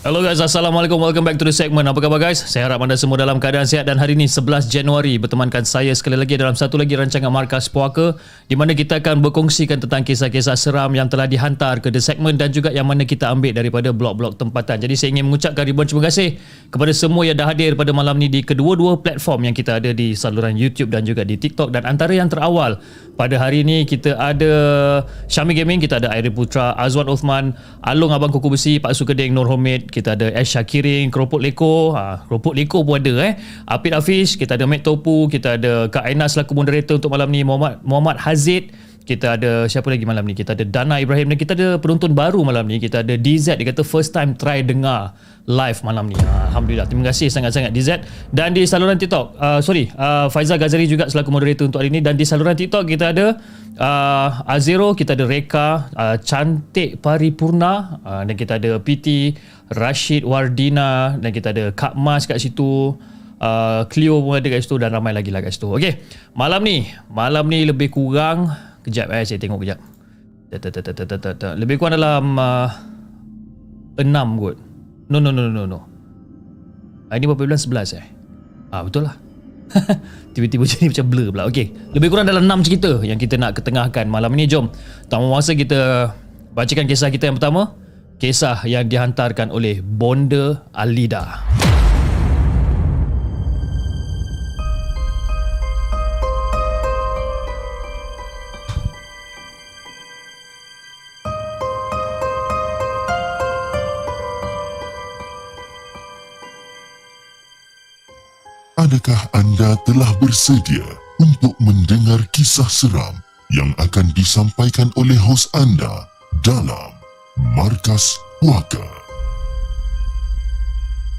Hello guys, Assalamualaikum. Welcome back to the segment. Apa khabar guys? Saya harap anda semua dalam keadaan sihat dan hari ini 11 Januari bertemankan saya sekali lagi dalam satu lagi rancangan Markas Puaka di mana kita akan berkongsikan tentang kisah-kisah seram yang telah dihantar ke the segment dan juga yang mana kita ambil daripada blog-blog tempatan. Jadi saya ingin mengucapkan ribuan terima kasih kepada semua yang dah hadir pada malam ni di kedua-dua platform yang kita ada di saluran YouTube dan juga di TikTok dan antara yang terawal pada hari ini kita ada Syami Gaming, kita ada Airi Putra, Azwan Uthman, Alung Abang Kuku Besi, Pak Sukeding, Nur Homid, kita ada Ash Syakirin, Keropok Leko, ha, Keropok Leko pun ada eh. Apit Hafiz, kita ada Matt Topu, kita ada Kak Aina selaku moderator untuk malam ni, Muhammad Muhammad Hazid, kita ada siapa lagi malam ni? Kita ada Dana Ibrahim dan kita ada penonton baru malam ni. Kita ada DZ dia kata first time try dengar live malam ni. Ha, Alhamdulillah. Terima kasih sangat-sangat DZ. Dan di saluran TikTok, uh, sorry, uh, Faizal Ghazali juga selaku moderator untuk hari ini dan di saluran TikTok kita ada uh, Azero, kita ada Reka, uh, Cantik Paripurna uh, dan kita ada PT Rashid Wardina dan kita ada Kak Mas kat situ. Uh, Clio pun ada kat situ dan ramai lagi lah kat situ. Okay, malam ni, malam ni lebih kurang Kejap eh saya tengok kejap. Lebih kurang dalam uh, 6 kot. No no no no no. Ini berapa bulan 11 eh? Ah betul lah. Tiba-tiba jadi macam blur pula. Okey, lebih kurang dalam 6 cerita yang kita nak ketengahkan malam ini. Jom. Tanpa masa kita bacakan kisah kita yang pertama. Kisah yang dihantarkan oleh Bonda Alida. Adakah anda telah bersedia untuk mendengar kisah seram yang akan disampaikan oleh hos anda dalam Markas Puaka?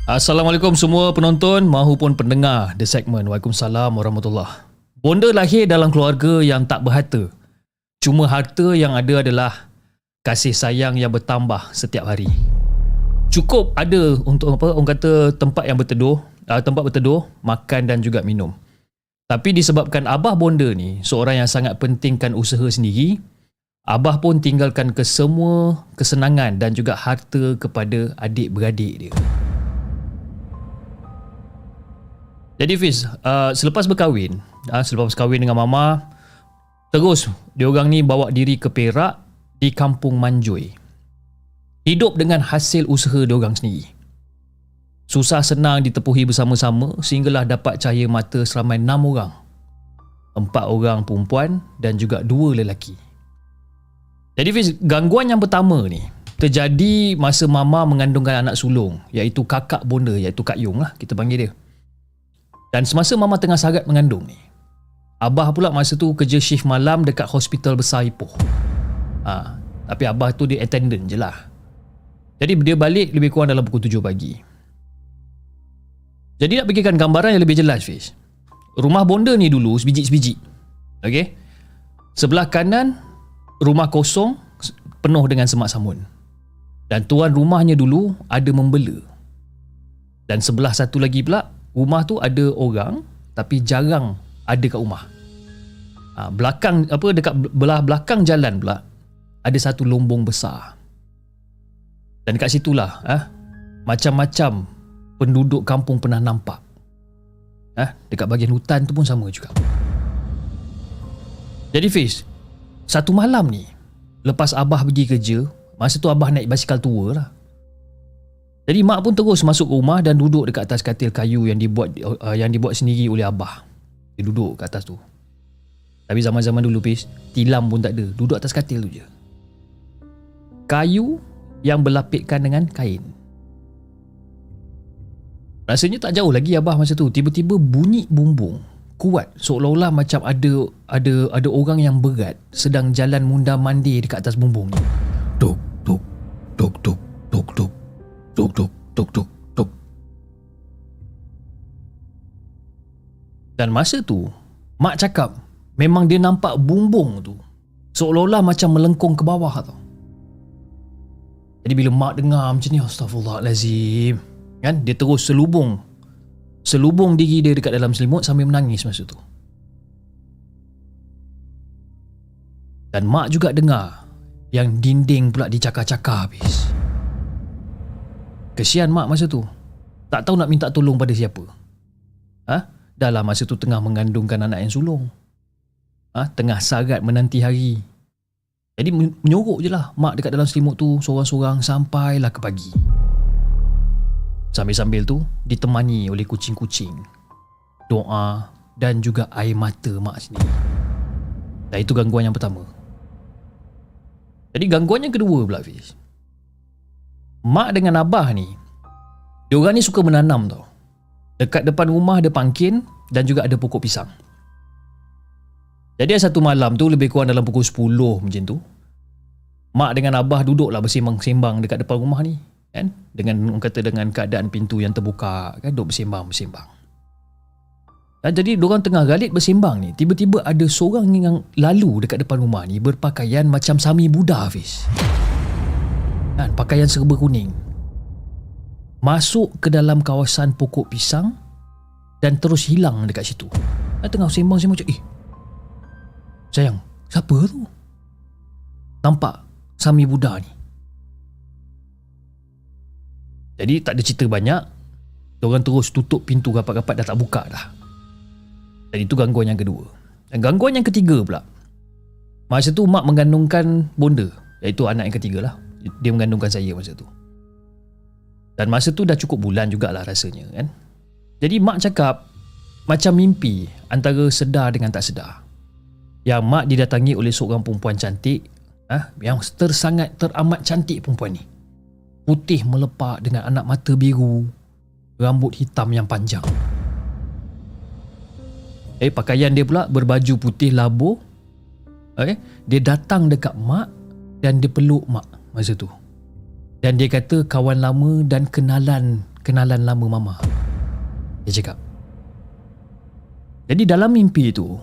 Assalamualaikum semua penonton mahupun pendengar The Segment. Waalaikumsalam warahmatullahi Bonda lahir dalam keluarga yang tak berharta. Cuma harta yang ada adalah kasih sayang yang bertambah setiap hari. Cukup ada untuk apa orang kata tempat yang berteduh, uh, tempat berteduh, makan dan juga minum. Tapi disebabkan Abah Bonda ni seorang yang sangat pentingkan usaha sendiri, Abah pun tinggalkan ke semua kesenangan dan juga harta kepada adik-beradik dia. Jadi Fiz, uh, selepas berkahwin, uh, selepas berkahwin dengan Mama, terus diorang ni bawa diri ke Perak di Kampung Manjoy. Hidup dengan hasil usaha diorang sendiri. Susah senang ditepuhi bersama-sama sehinggalah dapat cahaya mata seramai enam orang. Empat orang perempuan dan juga dua lelaki. Jadi Fiz, gangguan yang pertama ni terjadi masa mama mengandungkan anak sulung iaitu kakak bonda iaitu Kak Yung lah kita panggil dia. Dan semasa mama tengah sangat mengandung ni Abah pula masa tu kerja shift malam dekat hospital besar Ipoh. Ha, tapi abah tu dia attendant je lah. Jadi dia balik lebih kurang dalam pukul 7 pagi. Jadi nak bagikan gambaran yang lebih jelas Fiz. Rumah bonda ni dulu sebiji-sebiji. Okay. Sebelah kanan rumah kosong penuh dengan semak samun. Dan tuan rumahnya dulu ada membela. Dan sebelah satu lagi pula rumah tu ada orang tapi jarang ada kat rumah. Ha, belakang apa dekat belah belakang jalan pula ada satu lombong besar. Dan dekat situlah ha, macam-macam penduduk kampung pernah nampak. Ha, dekat bahagian hutan tu pun sama juga. Jadi Fiz, satu malam ni lepas abah pergi kerja, masa tu abah naik basikal tua lah. Jadi mak pun terus masuk rumah dan duduk dekat atas katil kayu yang dibuat uh, yang dibuat sendiri oleh abah. Dia duduk kat atas tu. Tapi zaman-zaman dulu pis, tilam pun tak ada. Duduk atas katil tu je. Kayu yang berlapikkan dengan kain. Rasanya tak jauh lagi Abah masa tu Tiba-tiba bunyi bumbung Kuat. Seolah-olah macam ada Ada ada orang yang berat Sedang jalan mundar mandir Dekat atas bumbung. Tuk tuk Tuk tuk Tuk tuk Tuk tuk Tuk tuk Tuk. Dan masa tu Mak cakap Memang dia nampak bumbung tu. Seolah-olah macam melengkung ke bawah tau. Jadi bila mak dengar macam ni Astaghfirullahalazim Kan dia terus selubung Selubung diri dia dekat dalam selimut Sambil menangis masa tu. Dan mak juga dengar Yang dinding pula dicakar-cakar habis. Kesian mak masa tu. Tak tahu nak minta tolong pada siapa. Ha? Dalam masa tu tengah mengandungkan anak yang sulung. Ha? Tengah sarat menanti hari. Jadi menyorok je lah Mak dekat dalam selimut tu Sorang-sorang Sampailah ke pagi Sambil-sambil tu Ditemani oleh kucing-kucing Doa Dan juga air mata mak sendiri. Dan itu gangguan yang pertama. Jadi gangguan yang kedua pula Fiz. Mak dengan Abah ni Diorang ni suka menanam tau. Dekat depan rumah ada pangkin Dan juga ada pokok pisang. Jadi satu malam tu Lebih kurang dalam pukul 10 macam tu Mak dengan Abah duduklah bersembang-sembang Dekat depan rumah ni kan? Dengan kata dengan keadaan pintu yang terbuka kan? Duk bersembang bersembang. Dan jadi orang tengah galit bersembang ni tiba-tiba ada seorang yang lalu dekat depan rumah ni berpakaian macam Sami Buddha Hafiz. Kan? Pakaian serba kuning. Masuk ke dalam kawasan pokok pisang dan terus hilang dekat situ. Dan tengah sembang-sembang macam eh sayang siapa tu? Nampak Sami Buddha ni Jadi tak ada cerita banyak. Diorang terus tutup pintu rapat-rapat dah tak buka dah. Dan itu gangguan yang kedua. Dan gangguan yang ketiga pula Masa tu mak mengandungkan bonda Iaitu anak yang ketiga lah. Dia mengandungkan saya masa tu. Dan masa tu dah cukup bulan jugalah rasanya kan? Jadi mak cakap Macam mimpi Antara sedar dengan tak sedar. Yang mak didatangi oleh seorang perempuan cantik ah, Yang tersangat teramat cantik perempuan ni putih melepak dengan anak mata biru, rambut hitam yang panjang. Eh, pakaian dia pula berbaju putih labu. Okay. Dia datang dekat mak dan dia peluk mak masa tu. Dan dia kata kawan lama dan kenalan kenalan lama mama. Dia cakap. Jadi dalam mimpi tu,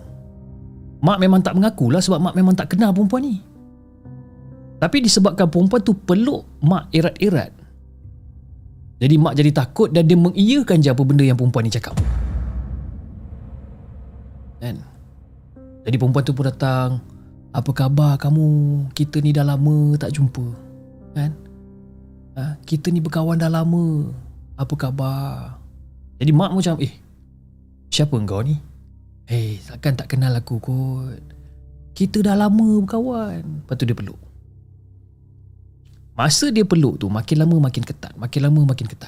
mak memang tak mengakulah sebab mak memang tak kenal perempuan ni. Tapi disebabkan perempuan tu peluk mak erat-erat. Jadi mak jadi takut dan dia mengiyakan je apa benda yang perempuan ni cakap. Kan? Jadi perempuan tu pun datang. Apa khabar kamu? Kita ni dah lama tak jumpa. Kan? Ha? Kita ni berkawan dah lama. Apa khabar? Jadi mak macam, eh, siapa engkau ni? Eh, hey, takkan tak kenal aku kot. Kita dah lama berkawan. Lepas tu dia peluk. Masa dia peluk tu makin lama makin ketat, makin lama makin ketat.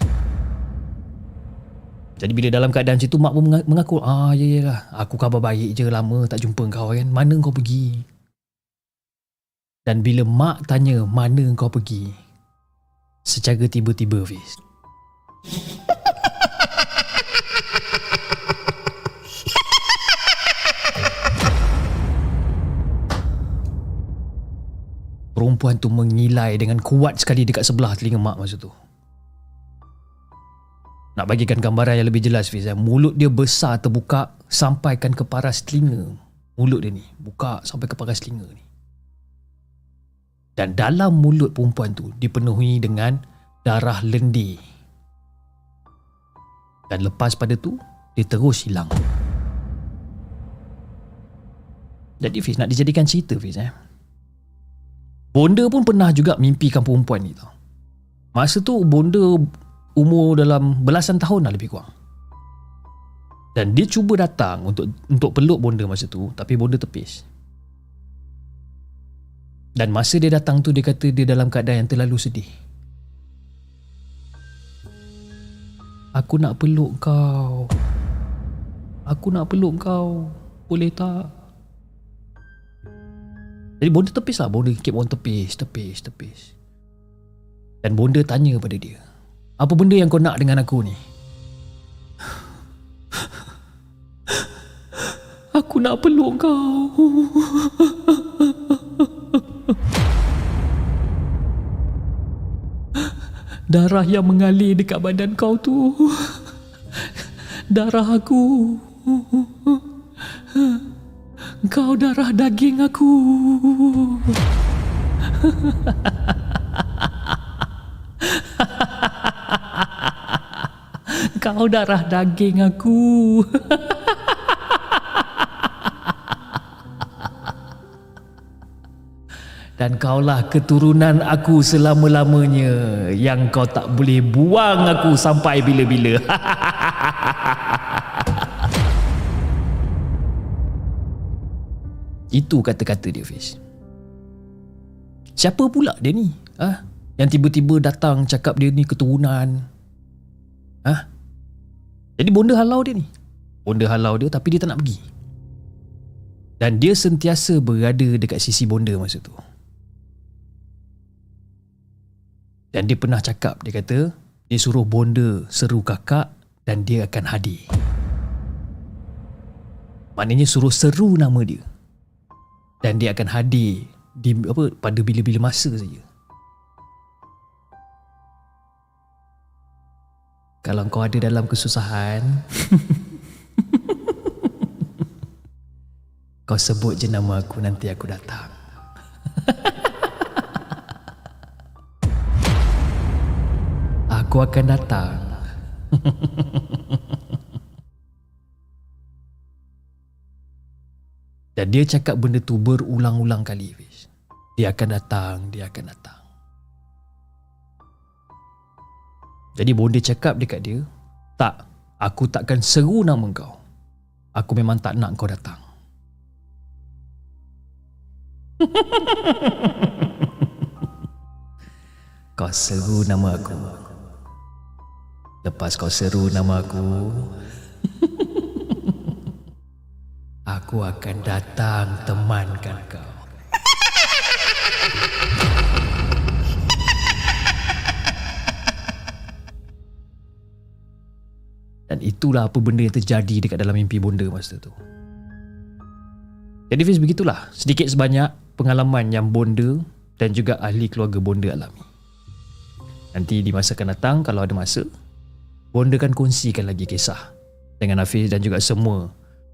Jadi bila dalam keadaan situ mak pun mengaku, "Ah, ya ya lah, aku khabar baik je lama tak jumpa kau kan. Mana kau pergi?" Dan bila mak tanya mana kau pergi, secara tiba-tiba Fiz. Perempuan tu mengilai dengan kuat sekali dekat sebelah telinga mak masa tu. Nak bagikan gambaran yang lebih jelas Fiz, eh, mulut dia besar terbuka sampaikan ke paras telinga. Mulut dia ni buka sampai ke paras telinga ni. Dan dalam mulut perempuan tu dipenuhi dengan darah lendir. Dan lepas pada tu dia terus hilang. Jadi Fiz nak dijadikan cerita Fiz eh. Bonda pun pernah juga mimpikan perempuan ni tau. Masa tu Bonda umur dalam belasan tahun lah lebih kurang. Dan dia cuba datang untuk untuk peluk Bonda masa tu tapi Bonda tepis. Dan masa dia datang tu dia kata dia dalam keadaan yang terlalu sedih. Aku nak peluk kau. Aku nak peluk kau. Boleh tak? Jadi bonda tepis lah. Bonda keep on tepis Tepis Tepis. Dan bonda tanya pada dia Apa benda yang kau nak dengan aku ni? Aku nak peluk kau. Darah yang mengalir dekat badan kau tu. Darah aku. Kau darah daging aku. Kau darah daging aku. Dan kaulah keturunan aku selama-lamanya yang kau tak boleh buang aku sampai bila-bila. Itu kata-kata dia Fiz Siapa pula dia ni? Ha? Yang tiba-tiba datang cakap dia ni keturunan. Ha? Jadi bonda halau dia ni. Bonda halau dia tapi dia tak nak pergi. Dan dia sentiasa berada dekat sisi bonda masa tu. Dan dia pernah cakap Dia kata Dia suruh bonda seru kakak Dan dia akan hadir. Maknanya suruh seru nama dia dan dia akan hadir di apa pada bila-bila masa saja. Kalau kau ada dalam kesusahan kau sebut je nama aku nanti aku datang. aku akan datang. Dan dia cakap benda tu berulang-ulang kali Fiz. Dia akan datang, dia akan datang. Jadi bonda cakap dekat dia, tak, aku takkan seru nama kau. Aku memang tak nak kau datang. kau seru nama aku. Lepas kau seru nama aku, Aku akan datang temankan kau. Dan itulah apa benda yang terjadi dekat dalam mimpi bonda masa tu. Jadi Fiz begitulah sedikit sebanyak pengalaman yang bonda dan juga ahli keluarga bonda alami. Nanti di masa akan datang kalau ada masa, bonda kan kongsikan lagi kisah dengan Hafiz dan juga semua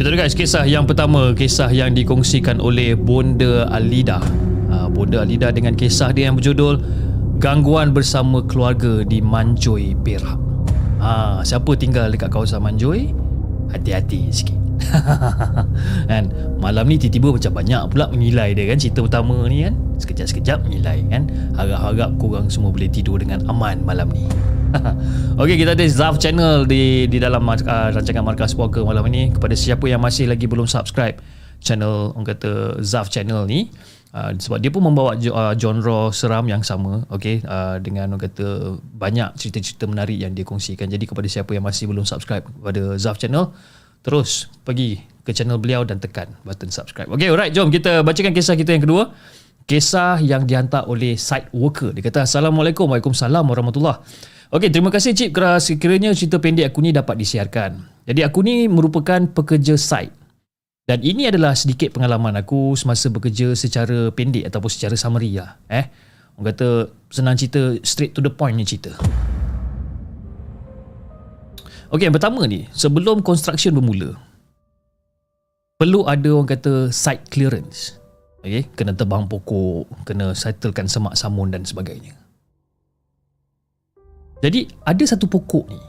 Itu guys kisah yang pertama Kisah yang dikongsikan oleh Bonda Alida. Uh, Bonda Alida dengan kisah dia yang berjudul Gangguan bersama keluarga di Manjoy Perak. Ha, Siapa tinggal dekat kawasan Manjoy Hati-hati sikit. Kan? Malam ni tiba-tiba macam banyak pula menilai dia kan? Cerita pertama ni kan? Sekejap-sekejap menilai kan? Harap-harap korang semua boleh tidur dengan aman malam ni Okey kita ada Zaf channel di di dalam uh, rancangan Markas Poker malam ini. Kepada siapa yang masih lagi belum subscribe channel orang kata Zaf channel ni uh, sebab dia pun membawa uh, genre seram yang sama okey uh, dengan orang kata banyak cerita-cerita menarik yang dia kongsikan. Jadi kepada siapa yang masih belum subscribe kepada Zaf channel terus pergi ke channel beliau dan tekan button subscribe. Okey alright jom kita bacakan kisah kita yang kedua. Kisah yang dihantar oleh site worker. Dia kata assalamualaikum. Waalaikumsalam warahmatullahi Okey, terima kasih Cip kerana sekiranya cerita pendek aku ni dapat disiarkan. Jadi aku ni merupakan pekerja site. Dan ini adalah sedikit pengalaman aku semasa bekerja secara pendek ataupun secara summary lah. Eh, orang kata senang cerita straight to the point ni cerita. Okey, yang pertama ni, sebelum construction bermula, perlu ada orang kata site clearance. Okey, kena tebang pokok, kena settlekan semak samun dan sebagainya. Jadi ada satu pokok ni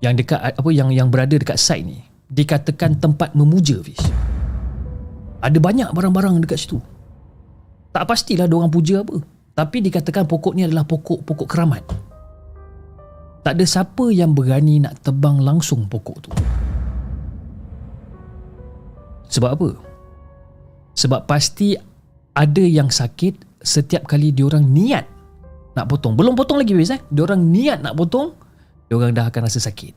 yang dekat apa yang yang berada dekat site ni dikatakan tempat memuja Fish. Ada banyak barang-barang dekat situ. Tak pastilah dia orang puja apa. Tapi dikatakan pokok ni adalah pokok-pokok keramat. Tak ada siapa yang berani nak tebang langsung pokok tu. Sebab apa? Sebab pasti ada yang sakit setiap kali diorang niat nak potong. Belum potong lagi Fiz eh. Diorang niat nak potong, diorang dah akan rasa sakit.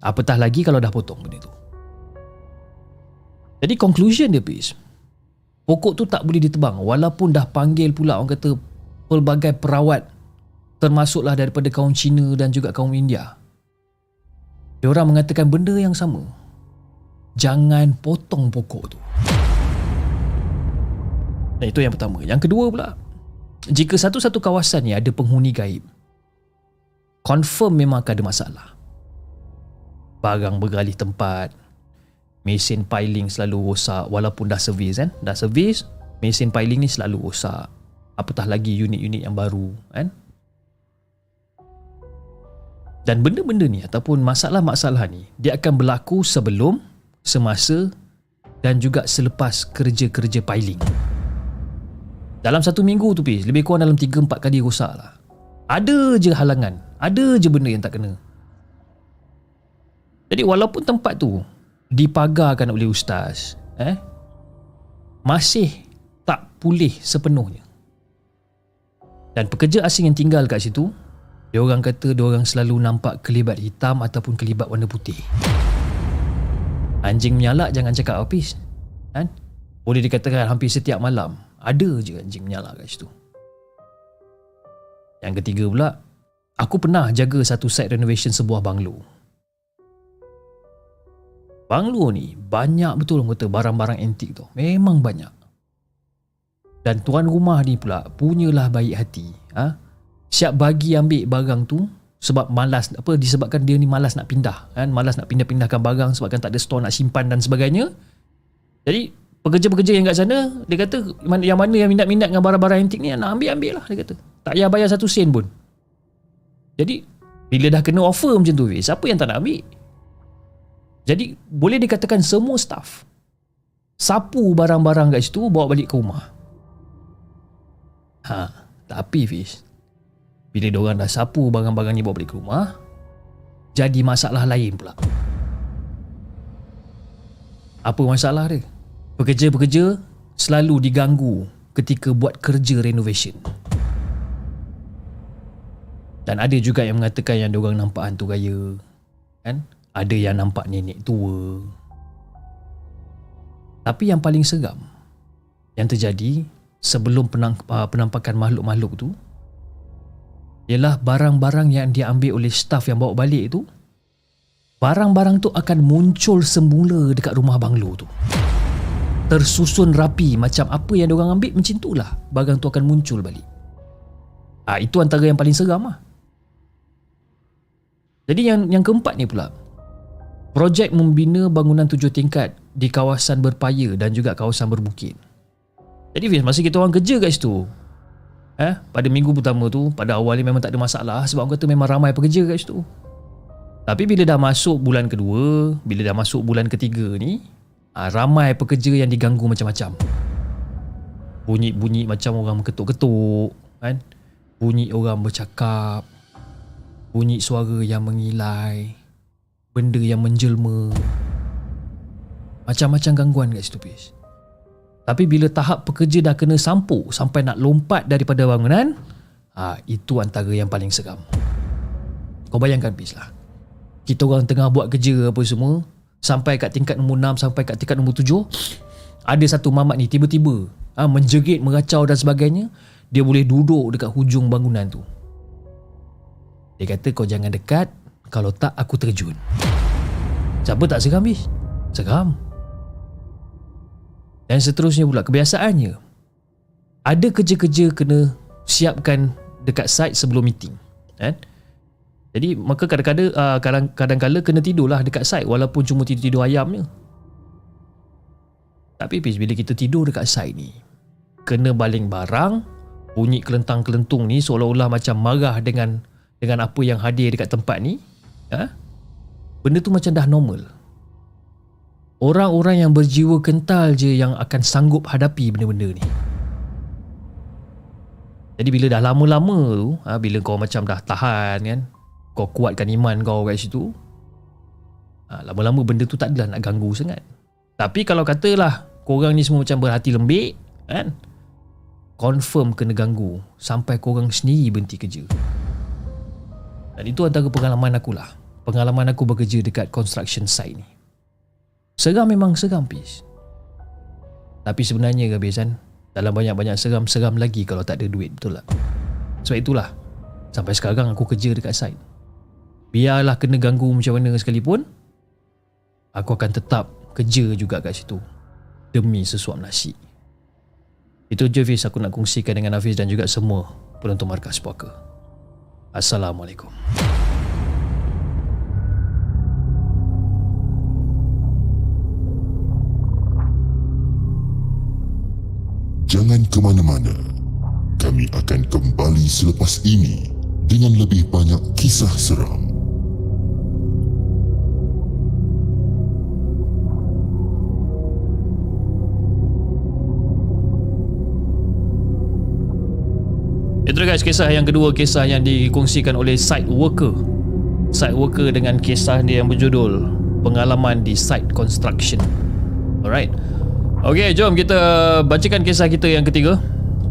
Apatah lagi kalau dah potong benda tu. Jadi conclusion dia Fiz. Pokok tu tak boleh ditebang walaupun dah panggil pula orang kata pelbagai perawat termasuklah daripada kaum Cina dan juga kaum India. Diorang mengatakan benda yang sama. Jangan potong pokok tu. Dan itu yang pertama. Yang kedua pula, jika satu-satu kawasan ni ada penghuni gaib, confirm memang akan ada masalah. Barang bergalih tempat, mesin piling selalu rosak walaupun dah servis kan. Dah servis, mesin piling ni selalu rosak. Apatah lagi unit-unit yang baru kan. Dan benda-benda ni ataupun masalah-masalah ni dia akan berlaku sebelum, semasa dan juga selepas kerja-kerja piling. Dalam satu minggu tu Pis Lebih kurang dalam 3-4 kali rosak lah Ada je halangan. Ada je benda yang tak kena. Jadi walaupun tempat tu Dipagarkan oleh ustaz eh, Masih tak pulih sepenuhnya. Dan pekerja asing yang tinggal kat situ Dia orang kata dia orang selalu nampak kelibat hitam Ataupun kelibat warna putih. Anjing menyalak jangan cakap apis kan? Boleh dikatakan hampir setiap malam ada je anjing menyala kat situ. Yang ketiga pula, aku pernah jaga satu site renovation sebuah banglo. Banglo ni banyak betul kata barang-barang antik tu. Memang banyak. Dan tuan rumah ni pula punyalah baik hati. Ha? Siap bagi ambil barang tu sebab malas apa disebabkan dia ni malas nak pindah kan malas nak pindah-pindahkan barang sebabkan tak ada store nak simpan dan sebagainya jadi pekerja-pekerja yang kat sana dia kata yang mana yang minat-minat dengan barang-barang antik ni nak ambil-ambil lah dia kata. Tak payah bayar satu sen pun. Jadi bila dah kena offer macam tu siapa yang tak nak ambil? Jadi boleh dikatakan semua staff sapu barang-barang kat situ bawa balik ke rumah. Ha tapi Fiz bila diorang dah sapu barang-barang ni bawa balik ke rumah jadi masalah lain pula. Apa masalah dia Pekerja-pekerja selalu diganggu ketika buat kerja renovation. Dan ada juga yang mengatakan yang diorang nampak hantu gaya. Kan? Ada yang nampak nenek tua. Tapi yang paling seram yang terjadi sebelum uh, penampakan makhluk-makhluk tu ialah barang-barang yang diambil oleh staff yang bawa balik tu barang-barang tu akan muncul semula dekat rumah banglo tu tersusun rapi macam apa yang diorang ambil macam itulah barang tu akan muncul balik. Ha, itu antara yang paling seram lah. Jadi yang yang keempat ni pula projek membina bangunan tujuh tingkat di kawasan berpaya dan juga kawasan berbukit. Jadi Fiz masa kita orang kerja kat situ eh, pada minggu pertama tu pada awal ni memang tak ada masalah sebab orang kata memang ramai pekerja kat situ. Tapi bila dah masuk bulan kedua bila dah masuk bulan ketiga ni ha, ramai pekerja yang diganggu macam-macam. Bunyi-bunyi macam orang ketuk-ketuk kan? Bunyi orang bercakap bunyi suara yang mengilai benda yang menjelma. Macam-macam gangguan kat situ Pis tapi bila tahap pekerja dah kena sampuk sampai nak lompat daripada bangunan ha, itu antara yang paling seram. Kau bayangkan Pis lah. Kita orang tengah buat kerja apa semua sampai kat tingkat nombor 6 sampai kat tingkat nombor 7 ada satu mamat ni tiba-tiba ha, menjerit mengacau dan sebagainya dia boleh duduk dekat hujung bangunan tu. Dia kata kau jangan dekat kalau tak aku terjun. Siapa tak seram bis seram. Dan seterusnya pula kebiasaannya ada kerja-kerja kena siapkan dekat site sebelum meeting kan jadi maka kadang-kadang uh, kadang-kadang kena tidurlah dekat site walaupun cuma tidur-tidur ayam je. Tapi bis bila kita tidur dekat site ni kena baling barang bunyi kelentang-kelentung ni seolah-olah macam marah dengan dengan apa yang hadir dekat tempat ni ha? benda tu macam dah normal orang-orang yang berjiwa kental je yang akan sanggup hadapi benda-benda ni jadi bila dah lama-lama tu ha, bila kau macam dah tahan kan kau kuatkan iman kau kat situ ha, lama-lama benda tu tak adalah nak ganggu sangat Tapi kalau katalah korang ni semua macam berhati lembik kan confirm kena ganggu sampai korang sendiri berhenti kerja. Dan itu antara pengalaman aku lah. Pengalaman aku bekerja dekat construction site ni. Seram memang seram pis. Tapi sebenarnya kebiasaan dalam banyak-banyak seram, seram lagi kalau tak ada duit betul tak? Sebab itulah sampai sekarang aku kerja dekat site. Biarlah kena ganggu macam mana sekalipun, aku akan tetap kerja juga kat situ demi sesuap nasi. Itu je Fiz aku nak kongsikan dengan Hafiz dan juga semua penonton Markas Puaka. Assalamualaikum. Jangan ke mana-mana. Kami akan kembali selepas ini dengan lebih banyak kisah seram. Itu guys kisah yang kedua kisah yang dikongsikan oleh site worker. Site worker dengan kisah dia yang berjudul pengalaman di site construction. Alright. Okey, jom kita bacakan kisah kita yang ketiga.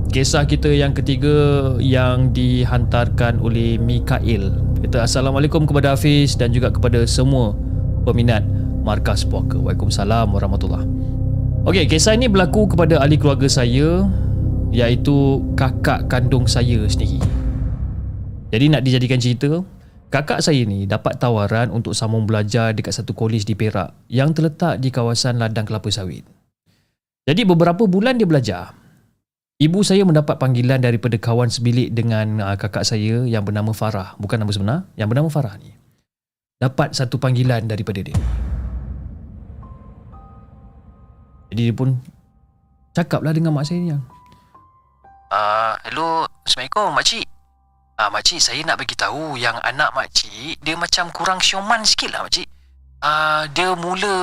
Kisah kita yang ketiga yang dihantarkan oleh Mikael. Kita Assalamualaikum kepada Hafiz dan juga kepada semua peminat Markas Puaka. Waalaikumsalam warahmatullahi Okey, kisah ini berlaku kepada ahli keluarga saya iaitu kakak kandung saya sendiri. Jadi nak dijadikan cerita, kakak saya ni dapat tawaran untuk sambung belajar dekat satu kolej di Perak yang terletak di kawasan ladang kelapa sawit. Jadi beberapa bulan dia belajar. Ibu saya mendapat panggilan daripada kawan sebilik dengan uh, kakak saya yang bernama Farah, bukan nama sebenar, yang bernama Farah ni. Dapat satu panggilan daripada dia. Jadi dia pun cakaplah dengan mak saya yang Uh, hello, Assalamualaikum makcik. Ah uh, makcik, saya nak bagi tahu yang anak makcik dia macam kurang sioman sikit lah makcik. Ah uh, dia mula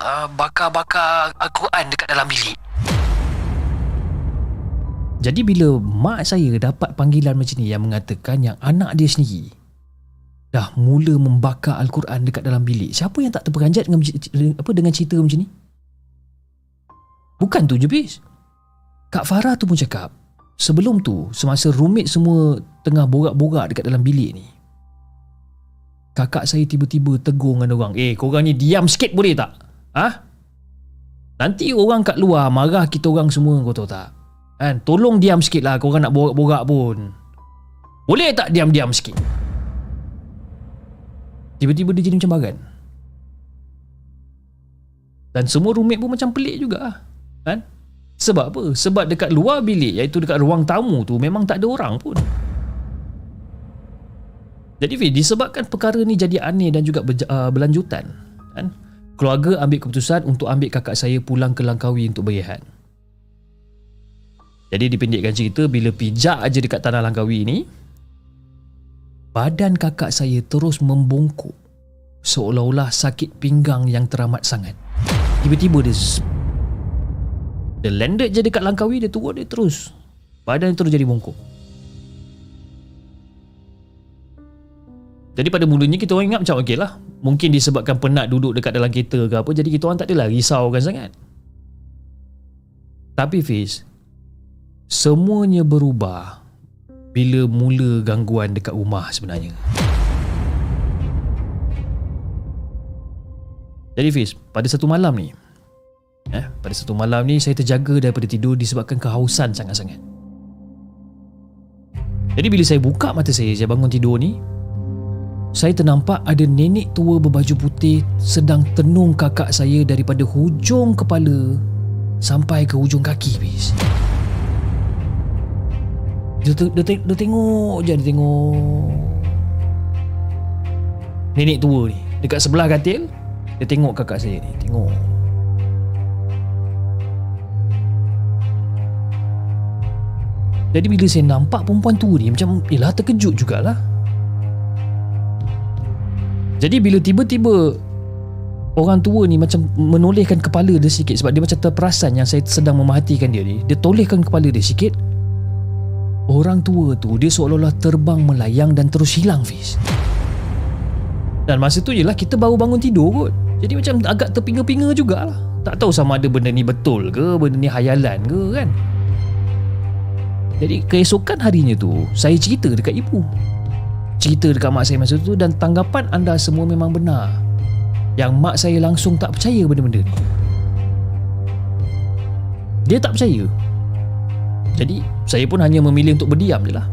uh, bakar-bakar Al-Quran dekat dalam bilik. Jadi bila mak saya dapat panggilan macam ni yang mengatakan yang anak dia sendiri dah mula membakar Al-Quran dekat dalam bilik. Siapa yang tak terperanjat dengan apa dengan cerita macam ni? Bukan tu je bis. Kak Farah tu pun cakap, Sebelum tu, semasa rumit semua tengah borak-borak dekat dalam bilik ni, kakak saya tiba-tiba tegur dengan orang, eh korang ni diam sikit boleh tak? Ha? Nanti orang kat luar marah kita orang semua kau tahu tak? Kan? Tolong diam sikit lah korang nak borak-borak pun. Boleh tak diam-diam sikit? Tiba-tiba dia jadi macam bagan. Dan semua rumit pun macam pelik juga. Kan? Sebab apa? Sebab dekat luar bilik iaitu dekat ruang tamu tu memang tak ada orang pun. Jadi Fi, disebabkan perkara ni jadi aneh dan juga uh, berlanjutan, kan? Keluarga ambil keputusan untuk ambil kakak saya pulang ke Langkawi untuk berehat. Jadi dipendekkan cerita bila pijak aja dekat tanah Langkawi ni, badan kakak saya terus membungkuk seolah-olah sakit pinggang yang teramat sangat. Tiba-tiba dia dia landed je dekat Langkawi Dia turun dia terus. Badan terus jadi bongkok Jadi pada mulanya kita orang ingat macam okey lah Mungkin disebabkan penat duduk dekat dalam kereta ke apa Jadi kita orang tak adalah risaukan sangat. Tapi Fiz Semuanya berubah Bila mula gangguan dekat rumah sebenarnya. Jadi Fiz Pada satu malam ni Eh, pada satu malam ni saya terjaga daripada tidur disebabkan kehausan sangat-sangat. Jadi bila saya buka mata saya, saya bangun tidur ni, saya ternampak ada nenek tua berbaju putih sedang tenung kakak saya daripada hujung kepala sampai ke hujung kaki bis. Dia, dia, dia, dia tengok je, dia tengok. Nenek tua ni, dekat sebelah katil, dia tengok kakak saya ni, tengok. Jadi bila saya nampak perempuan tu ni Macam Yelah terkejut jugalah. Jadi bila tiba-tiba Orang tua ni macam menolehkan kepala dia sikit Sebab dia macam terperasan yang saya sedang memerhatikan dia ni Dia tolehkan kepala dia sikit Orang tua tu dia seolah-olah terbang melayang dan terus hilang Fiz. Dan masa tu je lah kita baru bangun tidur kot. Jadi macam agak terpinga-pinga jugalah. Tak tahu sama ada benda ni betul ke Benda ni hayalan ke kan Jadi keesokan harinya tu Saya cerita dekat ibu. Cerita dekat mak saya masa tu Dan tanggapan anda semua memang benar. Yang mak saya langsung tak percaya benda-benda ni Dia tak percaya. Jadi saya pun hanya memilih untuk berdiam je lah.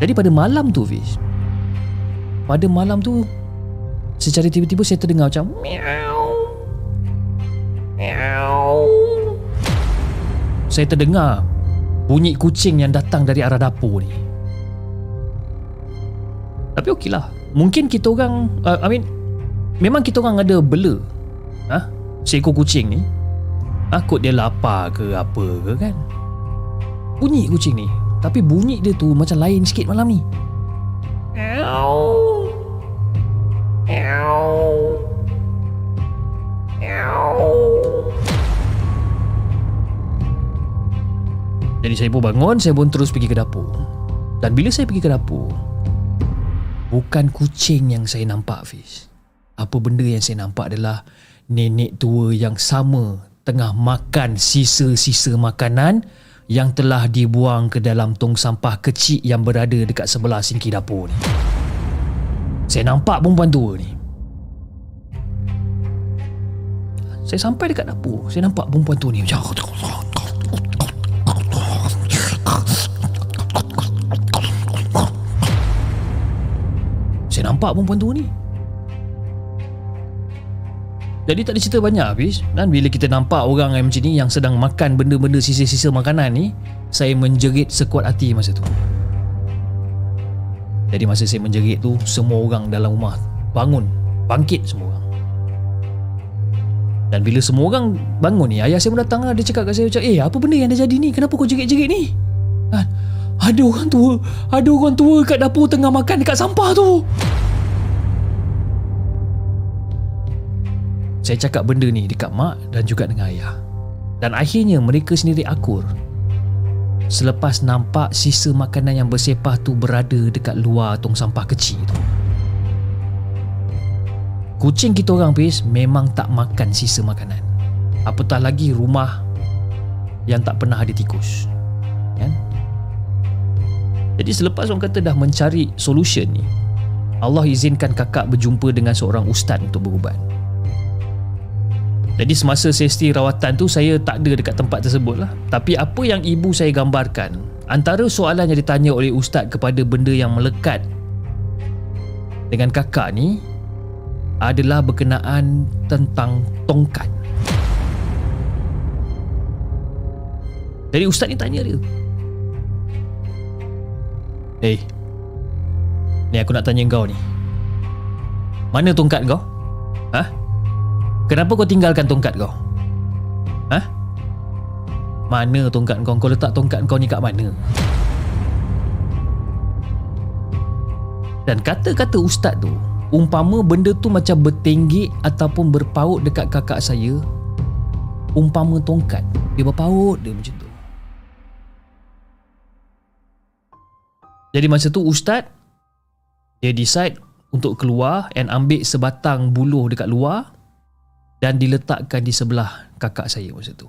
Jadi pada malam tu Fiz Pada malam tu Secara tiba-tiba saya terdengar macam Meow Meow Saya terdengar Bunyi kucing yang datang dari arah dapur ni. Tapi okey lah. Mungkin kita orang uh, I mean Memang kita orang ada bela ha? Seekor kucing ni? Kot dia lapar ke apa ke kan? Bunyi kucing ni. Tapi bunyi dia tu macam lain sikit malam ni. Meow Jadi saya pun bangun Saya pun terus pergi ke dapur. Dan bila saya pergi ke dapur Bukan kucing yang saya nampak Fiz. Apa benda yang saya nampak adalah Nenek tua yang sama Tengah makan sisa-sisa makanan Yang telah dibuang ke dalam tong sampah kecil Yang berada dekat sebelah sinki dapur ni. Saya nampak perempuan tua ni. Saya sampai dekat dapur Saya nampak perempuan tua ni Macam Saya nampak perempuan tua ni. Jadi tak ada cerita banyak habis Dan bila kita nampak orang yang macam ni Yang sedang makan benda-benda sisa-sisa makanan ni Saya menjerit sekuat hati masa tu. Jadi masa saya menjerit tu Semua orang dalam rumah bangun Bangkit semua orang. Dan bila semua orang bangun ni Ayah saya pun datang lah. Dia cakap kat saya Eh apa benda yang dah jadi ni? Kenapa kau jerit-jerit ni? Kan? Ada orang tua Ada orang tua kat dapur tengah makan dekat sampah tu. Saya cakap benda ni dekat mak dan juga dengan ayah. Dan akhirnya mereka sendiri akur. Selepas nampak sisa makanan yang bersepah tu berada dekat luar tong sampah kecil tu. Kucing kita orang pis memang tak makan sisa makanan. Apatah lagi rumah yang tak pernah ada tikus. Kan? Jadi selepas orang kata dah mencari solution ni Allah izinkan kakak berjumpa dengan seorang ustaz untuk berubat. Jadi semasa sesi rawatan tu saya tak ada dekat tempat tersebut lah. Tapi apa yang ibu saya gambarkan Antara soalan yang ditanya oleh ustaz kepada benda yang melekat Dengan kakak ni Adalah berkenaan tentang tongkat. Jadi ustaz ni tanya dia Hey Ni aku nak tanya kau ni Mana tongkat kau? Ha? Kenapa kau tinggalkan tongkat kau? Ha? Mana tongkat kau? Kau letak tongkat kau ni kat mana? Dan kata-kata ustaz tu Umpama benda tu macam bertenggik Ataupun berpaut dekat kakak saya Umpama tongkat Dia berpaut dia macam Jadi masa tu ustaz dia decide untuk keluar and ambil sebatang buluh dekat luar dan diletakkan di sebelah kakak saya masa tu.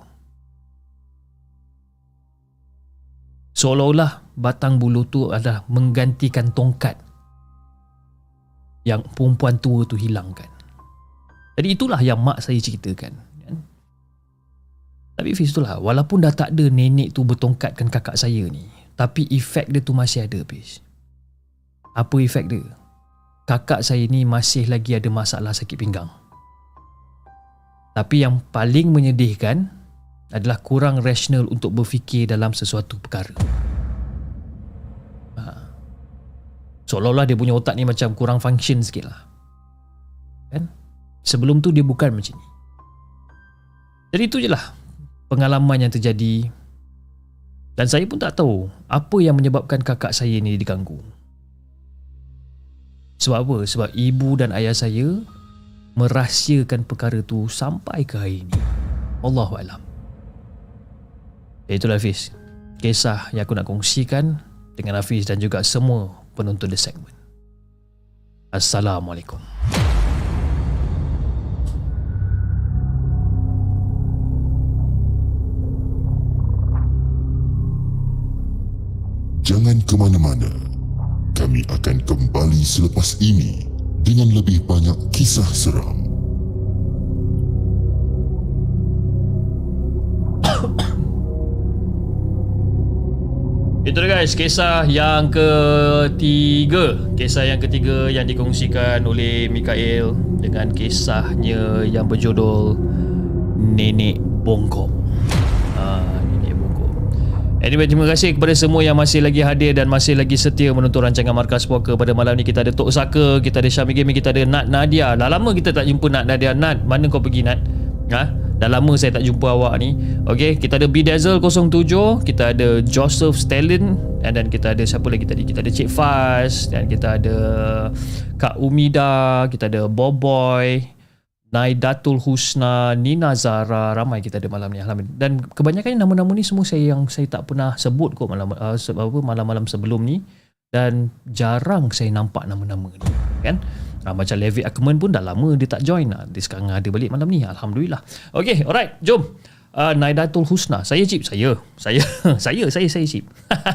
Seolah-olah batang buluh tu adalah menggantikan tongkat yang perempuan tua tu hilangkan. Jadi itulah yang mak saya ceritakan. kan. Tapi Fiz itulah, walaupun dah tak ada nenek tu bertongkatkan kakak saya ni, tapi efek dia tu masih ada Fiz. Apa efek dia? Kakak saya ni masih lagi ada masalah sakit pinggang. Tapi yang paling menyedihkan adalah kurang rasional untuk berfikir dalam sesuatu perkara. Ha. Seolah-olah dia punya otak ni macam kurang function sikit lah. Kan? Sebelum tu dia bukan macam ni. Jadi itu je lah pengalaman yang terjadi dan saya pun tak tahu apa yang menyebabkan kakak saya ni diganggu. Sebab apa? Sebab ibu dan ayah saya merahsiakan perkara tu sampai ke hari ini. Allahuakbar. Itulah Hafiz. Kisah yang aku nak kongsikan dengan Hafiz dan juga semua penonton The Segment. Assalamualaikum. Jangan ke mana-mana. Kami akan kembali selepas ini dengan lebih banyak kisah seram. Itu dia guys, kisah yang ketiga. Kisah yang ketiga yang dikongsikan oleh Mikael dengan kisahnya yang berjudul Nenek Bongkok. Anyway, terima kasih kepada semua yang masih lagi hadir dan masih lagi setia menonton rancangan Markas Poker pada malam ni. Kita ada Tok Saka, kita ada Syami Gaming, kita ada Nat Nadia. Dah lama kita tak jumpa Nat Nadia. Nat, mana kau pergi Nat? Ha? Dah lama saya tak jumpa awak ni. Okay, kita ada Bidazzle 07, kita ada Joseph Stalin and then kita ada siapa lagi tadi? Kita ada Cik Faz dan kita ada Kak Umida, kita ada Boboy, Naidatul Husna, Nina Zara, ramai kita ada malam ni alhamdulillah. Dan kebanyakan nama-nama ni semua saya yang saya tak pernah sebut kok malam uh, apa malam-malam sebelum ni dan jarang saya nampak nama-nama ni kan. Ha, macam Levi Ackerman pun dah lama dia tak join lah. Dia sekarang ada balik malam ni. Alhamdulillah. Okay, alright. Jom. Uh, Naidatul Husna. Saya Cip. Saya. Saya. saya. Saya. Saya Cip.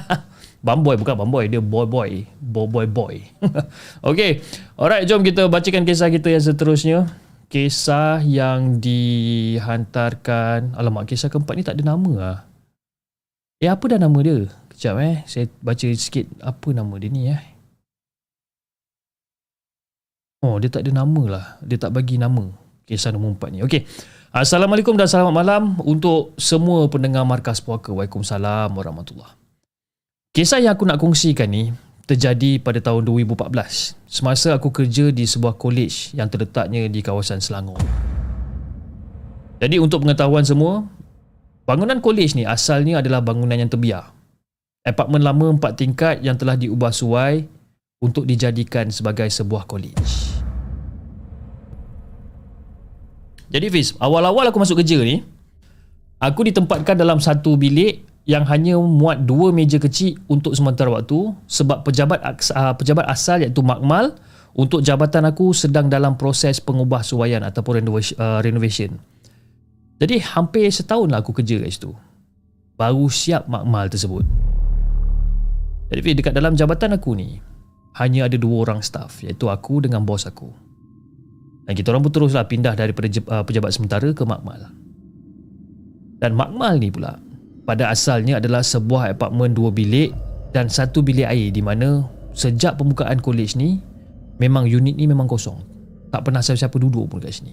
Bamboy bukan Bamboy. Dia boy boy. Boy boy boy. okay. Alright. Jom kita bacakan kisah kita yang seterusnya. Kisah yang dihantarkan. Alamak, kisah keempat ni tak ada nama lah. Eh, apa dah nama dia? Kejap eh. Saya baca sikit apa nama dia ni eh. Oh, dia tak ada nama lah. Dia tak bagi nama kisah nombor empat ni. Okey. Assalamualaikum dan selamat malam untuk semua pendengar Markas Puaka. Waalaikumsalam warahmatullahi Kisah yang aku nak kongsikan ni terjadi pada tahun 2014 semasa aku kerja di sebuah college yang terletaknya di kawasan Selangor. Jadi untuk pengetahuan semua, bangunan college ni asalnya adalah bangunan yang terbiar. Apartmen lama empat tingkat yang telah diubah suai untuk dijadikan sebagai sebuah college. Jadi Fiz, awal-awal aku masuk kerja ni, aku ditempatkan dalam satu bilik yang hanya muat dua meja kecil untuk sementara waktu sebab pejabat uh, pejabat asal iaitu Makmal untuk jabatan aku sedang dalam proses pengubah suaian ataupun uh, renovation. Jadi hampir setahun lah aku kerja kat situ. Baru siap Makmal tersebut. Jadi dekat dalam jabatan aku ni, hanya ada dua orang staff iaitu aku dengan bos aku. Dan kita orang pun teruslah pindah dari uh, pejabat sementara ke Makmal. Dan Makmal ni pula pada asalnya adalah sebuah apartmen dua bilik dan satu bilik air di mana sejak pembukaan kolej ni memang unit ni memang kosong. Tak pernah siapa-siapa duduk pun kat sini.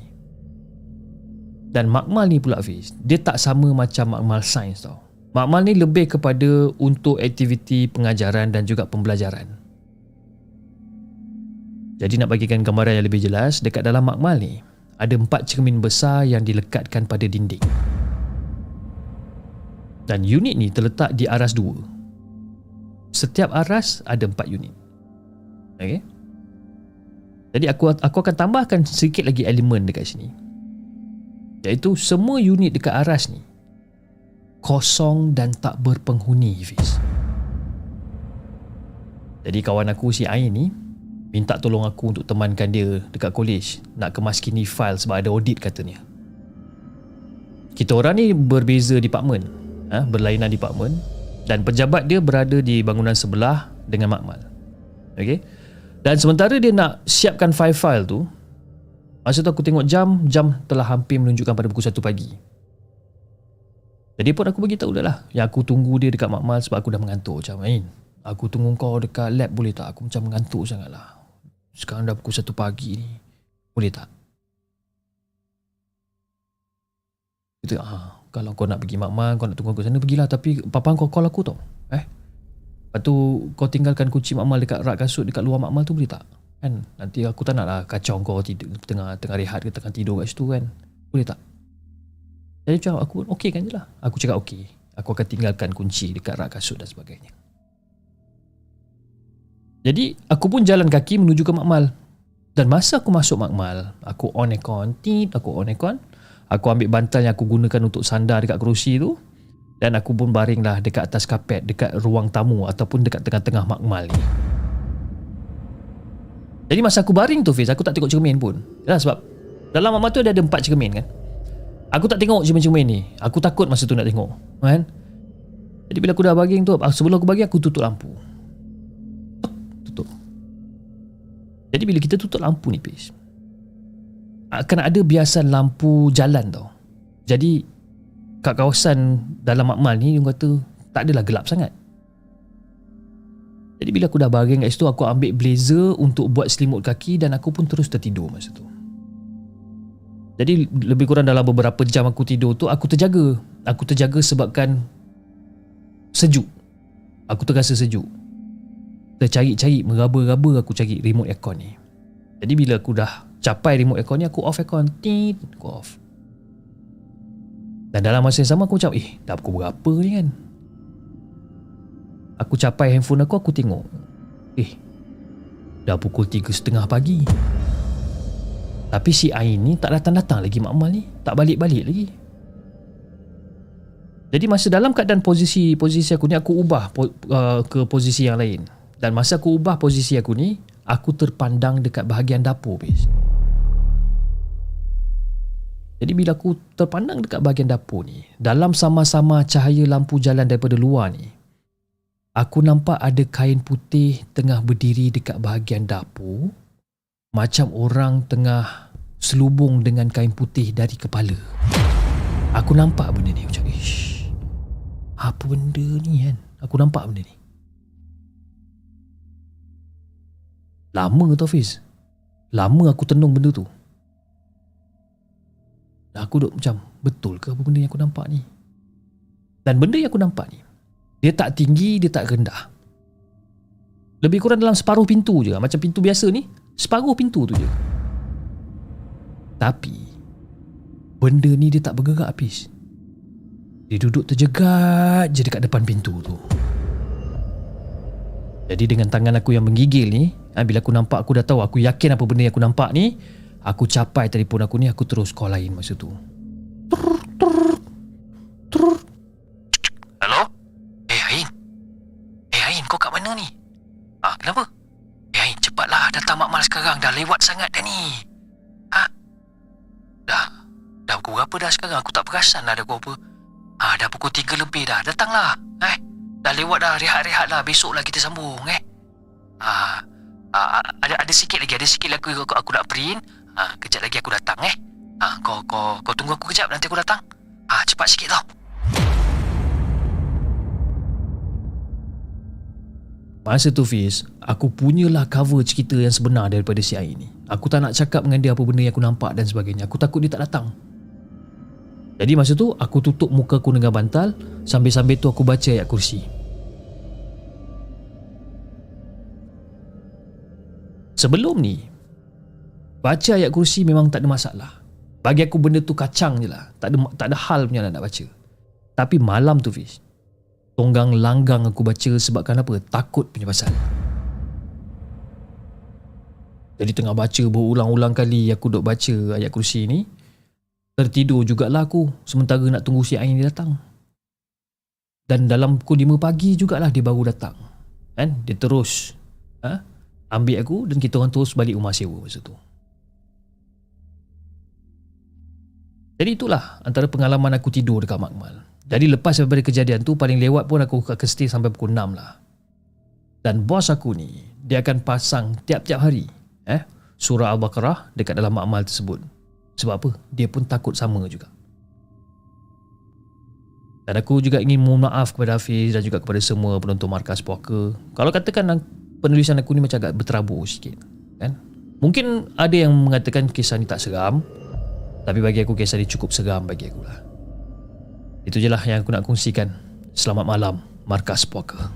Dan Makmal ni pula Fiz, dia tak sama macam Makmal Sains tau. Makmal ni lebih kepada untuk aktiviti pengajaran dan juga pembelajaran. Jadi nak bagikan gambaran yang lebih jelas, dekat dalam makmal ni ada empat cermin besar yang dilekatkan pada dinding. Dan unit ni terletak di aras dua. Setiap aras ada empat unit. Okay? Jadi aku aku akan tambahkan sedikit lagi elemen dekat sini. Iaitu semua unit dekat aras ni kosong dan tak berpenghuni Fiz. Jadi kawan aku si Ain ni minta tolong aku untuk temankan dia dekat college nak kemaskini file sebab ada audit katanya. Kita orang ni berbeza department, ha, berlainan department dan pejabat dia berada di bangunan sebelah dengan makmal. Okey. Dan sementara dia nak siapkan file-file tu, masa tu aku tengok jam, jam telah hampir menunjukkan pada pukul 1 pagi. Jadi pun aku bagi tahu dah lah yang aku tunggu dia dekat makmal sebab aku dah mengantuk macam main. Aku tunggu kau dekat lab boleh tak? Aku macam mengantuk sangat lah. Sekarang dah pukul 1 pagi ni. Boleh tak? Kita, ah, kalau kau nak pergi makmal, kau nak tunggu aku sana, pergilah. Tapi papa kau call aku tau. Eh? Lepas tu kau tinggalkan kunci makmal dekat rak kasut dekat luar makmal tu boleh tak? Kan? Nanti aku tak nak lah kacau kau tidur, tengah tengah rehat ke tengah tidur kat situ kan. Boleh tak? Jadi macam aku okey kan je lah. Aku cakap okey. Aku akan tinggalkan kunci dekat rak kasut dan sebagainya. Jadi aku pun jalan kaki menuju ke makmal. Dan masa aku masuk makmal, aku on aircon, tit, aku on aircon. Aku ambil bantal yang aku gunakan untuk sandar dekat kerusi tu. Dan aku pun baringlah dekat atas kapet, dekat ruang tamu ataupun dekat tengah-tengah makmal ni. Jadi masa aku baring tu Fiz, aku tak tengok cermin pun. Yalah sebab dalam makmal tu ada, ada empat cermin kan. Aku tak tengok cermin-cermin ni. Aku takut masa tu nak tengok. Kan? Jadi bila aku dah bagging tu ah, Sebelum aku bagi aku tutup lampu Tutup Jadi bila kita tutup lampu ni Pis Akan ada biasan lampu jalan tau. Jadi Kat kawasan Dalam makmal ni Dia kata Tak adalah gelap sangat. Jadi bila aku dah baring kat situ Aku ambil blazer Untuk buat selimut kaki Dan aku pun terus tertidur masa tu. Jadi lebih kurang dalam beberapa jam aku tidur tu Aku terjaga. Aku terjaga sebabkan sejuk. Aku terasa sejuk. Tercari-cari meraba-raba aku cari remote aircon ni. Jadi bila aku dah capai remote aircon ni aku off aircon. Tit aku off. Dan dalam masa yang sama aku macam eh dah pukul berapa ni kan? Aku capai handphone aku aku tengok eh dah pukul 3.30 pagi. Tapi si Ain ni tak datang-datang lagi makmal ni. Tak balik-balik lagi. Jadi masa dalam keadaan posisi posisi aku ni aku ubah uh, ke posisi yang lain. Dan masa aku ubah posisi aku ni, aku terpandang dekat bahagian dapur bis. Jadi bila aku terpandang dekat bahagian dapur ni, dalam sama-sama cahaya lampu jalan daripada luar ni, aku nampak ada kain putih tengah berdiri dekat bahagian dapur macam orang tengah selubung dengan kain putih dari kepala. Aku nampak benda ni macam ish. Apa benda ni kan Aku nampak benda ni Lama tu Hafiz Lama aku tenung benda tu Dan aku duduk macam Betul ke apa benda yang aku nampak ni? Dan benda yang aku nampak ni Dia tak tinggi Dia tak rendah. Lebih kurang dalam separuh pintu je. Macam pintu biasa ni Separuh pintu tu je. Tapi Benda ni dia tak bergerak Hafiz dia duduk terjegat je dekat depan pintu tu. Jadi dengan tangan aku yang menggigil ni, ha, bila aku nampak aku dah tahu, aku yakin apa benda yang aku nampak ni, aku capai telefon aku ni, aku terus call lain masa tu. Hello? Eh Ain? Eh Ain, kau kat mana ni? Ah, kenapa? Eh Ain, cepatlah datang makmal sekarang. Dah lewat sangat dah ni. Ha? Dah. Dah pukul berapa dah sekarang? Aku tak perasan lah dah pukul apa. Ah, dah pukul 3 lebih dah. Datanglah. Eh. Dah lewat dah. Rehat-rehat lah. Besoklah kita sambung eh. Ah, ada ada sikit lagi. Ada sikit lagi aku, aku nak print. Ah, kejap lagi aku datang eh. Ah, kau kau kau tunggu aku kejap nanti aku datang. Ah, cepat sikit tau. Masa tu Fiz, aku punyalah cover cerita yang sebenar daripada si Ain ni. Aku tak nak cakap dengan dia apa benda yang aku nampak dan sebagainya. Aku takut dia tak datang. Jadi masa tu aku tutup muka aku dengan bantal Sambil-sambil tu aku baca ayat kursi Sebelum ni Baca ayat kursi memang tak ada masalah Bagi aku benda tu kacang je lah Tak ada, tak ada hal punya lah nak baca Tapi malam tu Fiz Tonggang langgang aku baca sebabkan apa? Takut punya pasal Jadi tengah baca berulang-ulang kali aku duk baca ayat kursi ni Tertidur jugalah aku sementara nak tunggu si Ain datang. Dan dalam pukul 5 pagi jugalah dia baru datang. Kan? Dia terus ha? ambil aku dan kita orang terus balik rumah sewa masa tu. Jadi itulah antara pengalaman aku tidur dekat Makmal. Jadi lepas daripada kejadian tu paling lewat pun aku akan stay sampai pukul 6 lah. Dan bos aku ni dia akan pasang tiap-tiap hari eh surah Al-Baqarah dekat dalam Makmal tersebut. Sebab apa? Dia pun takut sama juga. Dan aku juga ingin mohon maaf kepada Hafiz dan juga kepada semua penonton markas puaka. Kalau katakan penulisan aku ni macam agak berterabur sikit. Kan? Mungkin ada yang mengatakan kisah ni tak seram. Tapi bagi aku kisah ni cukup seram bagi aku lah. Itu je lah yang aku nak kongsikan. Selamat malam, markas puaka.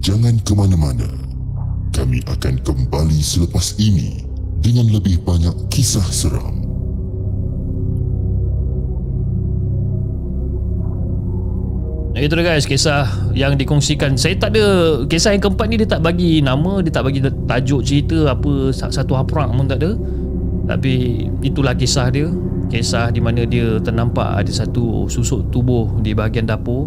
Jangan ke mana-mana. Kami akan kembali selepas ini dengan lebih banyak kisah seram. Itu dia guys. Kisah yang dikongsikan. Saya tak ada Kisah yang keempat ni dia tak bagi nama Dia tak bagi tajuk cerita Apa satu haprak pun tak ada. Tapi itulah kisah dia. Kisah di mana dia ternampak Ada satu susuk tubuh di bahagian dapur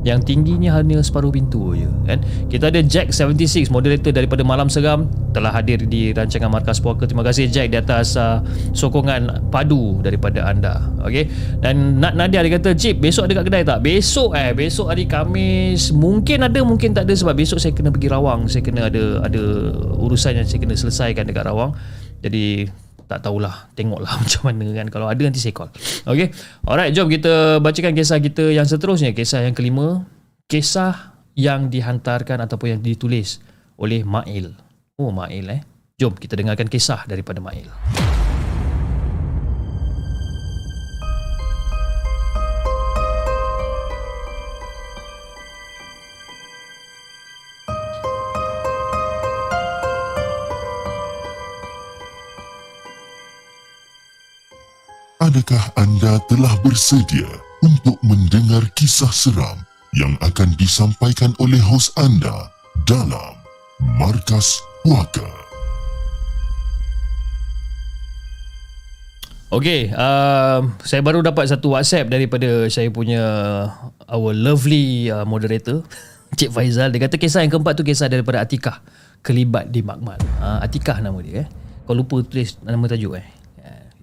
yang tingginya hanya separuh pintu je kan? Kita ada Jack 76 moderator daripada Malam Seram telah hadir di rancangan Markas Puaka. Terima kasih Jack di atas uh, sokongan padu daripada anda. Okey? Dan Nad Nadia dia kata Cip besok ada kat kedai tak? Besok eh. Besok hari Kamis. Mungkin ada mungkin tak ada. Sebab besok saya kena pergi Rawang. Saya kena ada ada urusan yang saya kena selesaikan dekat Rawang. Jadi tak tahulah tengoklah macam mana kan. Kalau ada nanti saya call. Okey alright jom kita bacakan kisah kita yang seterusnya. Kisah yang kelima kisah yang dihantarkan ataupun yang ditulis oleh Mail. Oh Mail eh? Jom kita dengarkan kisah daripada Mail Adakah anda telah bersedia untuk mendengar kisah seram yang akan disampaikan oleh hos anda dalam Markas Puaka? Okey, uh, saya baru dapat satu WhatsApp daripada saya punya our lovely uh, moderator Cik Faizal. Dia kata kisah yang keempat tu kisah daripada Atikah kelibat di Makmal. Uh, Atikah nama dia eh. Kau lupa tulis nama tajuk eh.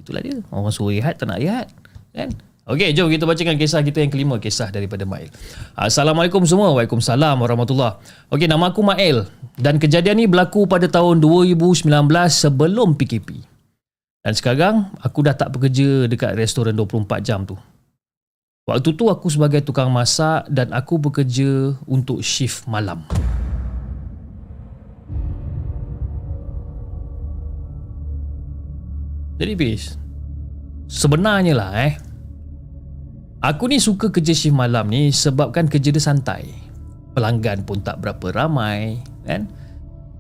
Itulah dia. Orang suruh rehat tak nak rehat kan. Okey, jom kita bacakan kisah kita yang kelima, kisah daripada Mail. Assalamualaikum semua. Waalaikumsalam warahmatullahi. Okey, nama aku Mail dan kejadian ni berlaku pada tahun 2019 sebelum PKP. Dan sekarang aku dah tak bekerja dekat restoran 24 jam tu. Waktu tu aku sebagai tukang masak dan aku bekerja untuk shift malam. Jadi bis, sebenarnya lah eh, aku ni suka kerja shift malam ni sebabkan kerja dia santai. Pelanggan pun tak berapa ramai kan.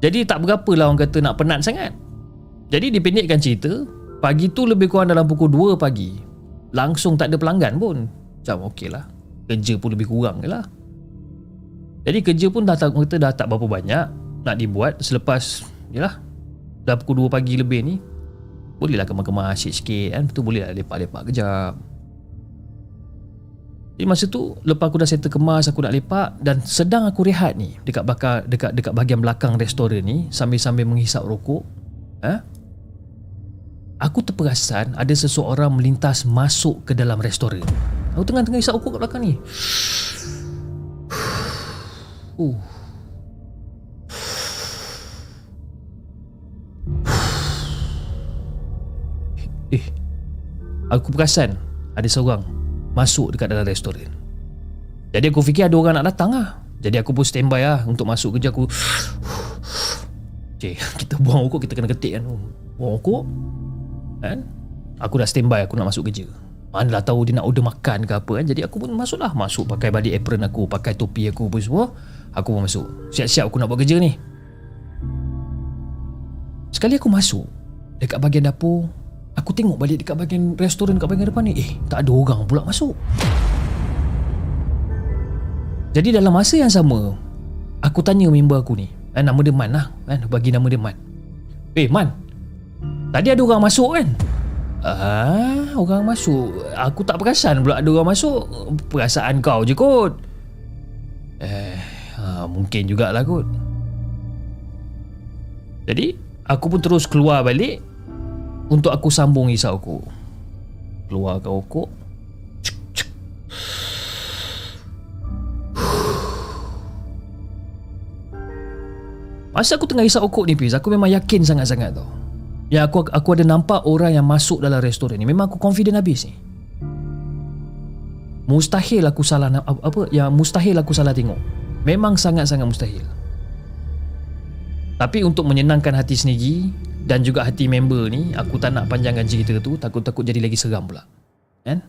Jadi tak berapa lah orang kata nak penat sangat. Jadi dipendekkan cerita, pagi tu lebih kurang dalam pukul 2 pagi. Langsung tak ada pelanggan pun. Macam okey lah. Kerja pun lebih kurang je lah. Jadi kerja pun dah tak, kata dah tak berapa banyak nak dibuat selepas yalah dah pukul 2 pagi lebih ni bolehlah kemas-kemas sikit-sikit kan tu bolehlah lepak-lepak kejap jadi masa tu lepas aku dah settle kemas aku nak lepak dan sedang aku rehat ni dekat bakar dekat dekat bahagian belakang restoran ni sambil-sambil menghisap rokok ha? Aku terperasan ada seseorang melintas masuk ke dalam restoran. Aku tengah-tengah hisap rokok kat belakang ni. Uh. Eh, aku perasan ada seorang masuk dekat dalam restoran. Jadi aku fikir ada orang nak datang lah. Jadi aku pun standby lah untuk masuk kerja aku. Cik, kita buang rokok kita kena ketik kan. Buang rokok. Kan? Aku dah standby aku nak masuk kerja. Mana lah tahu dia nak order makan ke apa kan. Jadi aku pun masuk lah. Masuk pakai body apron aku, pakai topi aku pun semua. Aku pun masuk. Siap-siap aku nak buat kerja ni. Sekali aku masuk dekat bahagian dapur, aku tengok balik dekat bahagian restoran dekat bahagian depan ni. Eh, tak ada orang pula masuk. Jadi dalam masa yang sama, aku tanya member aku ni. Eh, nama dia Man lah. Kan? Bagi nama dia Man. Eh, Man. Tadi ada orang masuk kan? Ah, orang masuk. Aku tak perasan pula ada orang masuk. Perasaan kau je kot. Eh, ha, mungkin jugalah kot. Jadi, aku pun terus keluar balik untuk aku sambung hisap aku. Keluarkan rokok. Cuk, cuk. Masa aku tengah hisap rokok ni Fiz Aku memang yakin sangat-sangat tau Ya aku aku ada nampak orang yang masuk dalam restoran ni Memang aku confident habis ni Mustahil aku salah apa Ya mustahil aku salah tengok Memang sangat-sangat mustahil Tapi untuk menyenangkan hati sendiri Dan juga hati member ni Aku tak nak panjangkan cerita tu Takut-takut jadi lagi seram pula. Kan?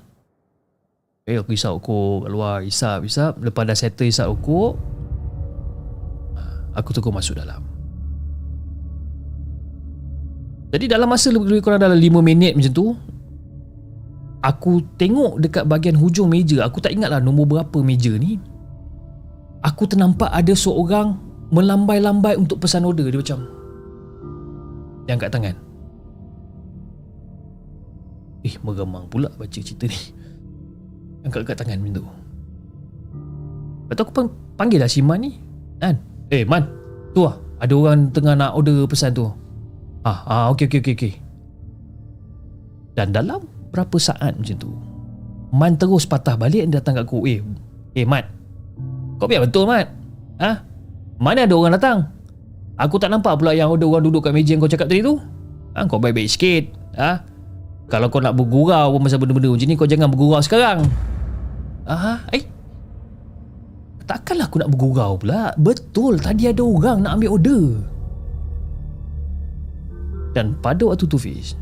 Eh aku rokok kat luar Hisap-hisap Lepas dah settle hisap rokok Aku terus masuk dalam. Jadi dalam masa lebih kurang dalam 5 minit macam tu Aku tengok dekat bahagian hujung meja. Aku tak ingat lah nombor berapa meja ni. Aku ternampak ada seorang Melambai-lambai untuk pesan order. Dia macam Dia angkat tangan. Eh meremang pula baca cerita ni. Angkat-angkat tangan macam tu Lepas tu aku pang- panggil lah si Man ni. Kan Eh Man. Tu lah. Ada orang tengah nak order pesan tu. Ah, ah okey okey okey okey. Dan dalam berapa saat macam tu Man terus patah balik dan datang kat aku. Eh Eh Mat Kau biar betul Mat Ha Mana ada orang datang Aku tak nampak pula yang ada orang duduk kat meja yang kau cakap tadi tu. Ha, Kau baik-baik sikit. Ha? Kalau kau nak bergurau pun pasal benda-benda macam ni Kau jangan bergurau sekarang. Aha, eh. Takkanlah aku nak bergurau pula. Betul tadi ada orang nak ambil order. Dan pada waktu tu Fiz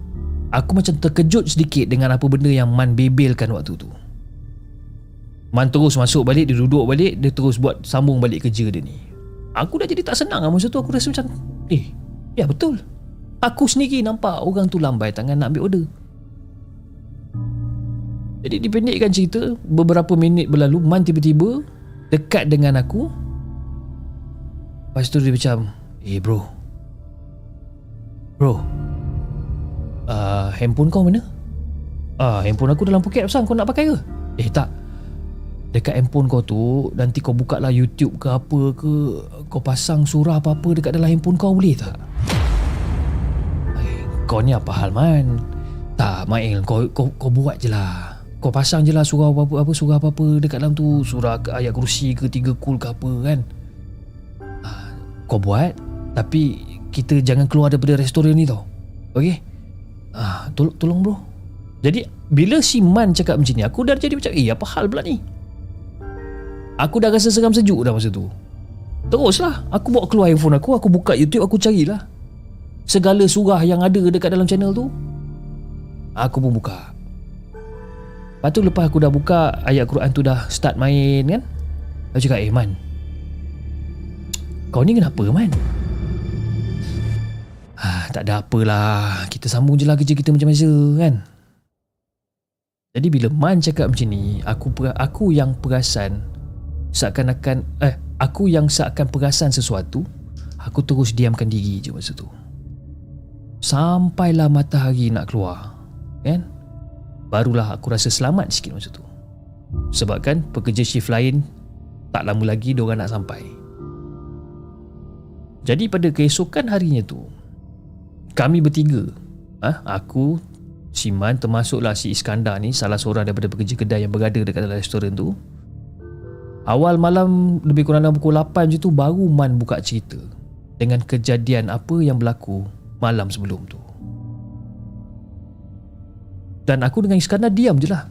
Aku macam terkejut sedikit dengan apa benda yang Man bebelkan waktu tu. Man terus masuk balik Dia duduk balik Dia terus buat sambung balik kerja dia ni Aku dah jadi tak senang lah Masa tu aku rasa macam Eh Ya betul. Aku sendiri nampak Orang tu lambai tangan nak ambil order. Jadi dipendekkan cerita Beberapa minit berlalu Man tiba-tiba Dekat dengan aku. Lepas tu dia macam Eh bro. Bro. Uh, Handphone kau mana? Ah, uh, handphone aku dalam poket Pasal kau nak pakai ke? Eh tak Dekat handphone kau tu Nanti kau buka lah YouTube ke apa ke Kau pasang surah apa-apa Dekat dalam handphone kau boleh tak? Eh, kau ni apa hal man? Tak Mail kau, kau, kau buat je lah. Kau pasang je lah surah apa-apa apa, Surah apa-apa dekat dalam tu. Surah ayat kursi ke Tiga kul ke apa kan? Uh, Kau buat Tapi Kita jangan keluar daripada restoran ni tau. Okay Ah, tol- tolong bro. Jadi Bila si Man cakap macam ni Aku dah jadi macam Eh apa hal pula ni Aku dah rasa seram sejuk dah masa tu. Teruslah. Aku bawa keluar handphone aku Aku buka YouTube Aku carilah. Segala surah yang ada dekat dalam channel tu Aku pun buka. Lepas tu lepas aku dah buka Ayat Quran tu dah start main kan? Aku cakap Eh Man Kau ni kenapa Man? Ah, Tak ada apalah. Kita sambung je lah kerja kita macam biasa kan? Jadi bila Man cakap macam ni Aku aku yang perasan seakan-akan eh aku yang seakan perasan sesuatu aku terus diamkan diri je masa tu. Sampailah matahari nak keluar kan? Barulah aku rasa selamat sikit masa tu. Sebab kan pekerja shift lain tak lama lagi diorang nak sampai. Jadi pada keesokan harinya tu kami bertiga ah aku Siman termasuklah si Iskandar ni salah seorang daripada pekerja kedai yang berada dekat dalam restoran tu Awal malam lebih kurang dalam pukul 8 je tu baru Man buka cerita dengan kejadian apa yang berlaku malam sebelum tu. Dan aku dengan Iskandar diam je lah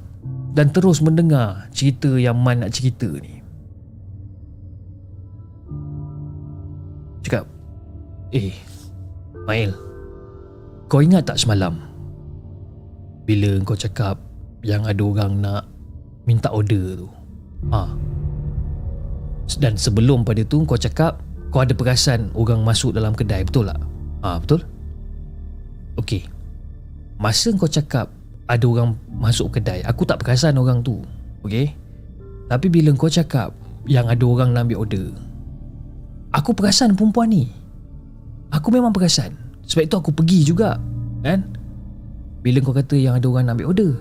dan terus mendengar cerita yang Man nak cerita ni. Cakap, eh, Mail, kau ingat tak semalam bila kau cakap yang ada orang nak minta order tu? Ha, dan sebelum pada tu kau cakap kau ada perasan orang masuk dalam kedai betul tak? Ha betul? Okey. Masa kau cakap ada orang masuk kedai, aku tak perasan orang tu. Okey. Tapi bila kau cakap yang ada orang nak ambil order, aku perasan perempuan ni. Aku memang perasan. Sebab itu aku pergi juga, kan? Bila kau kata yang ada orang nak ambil order.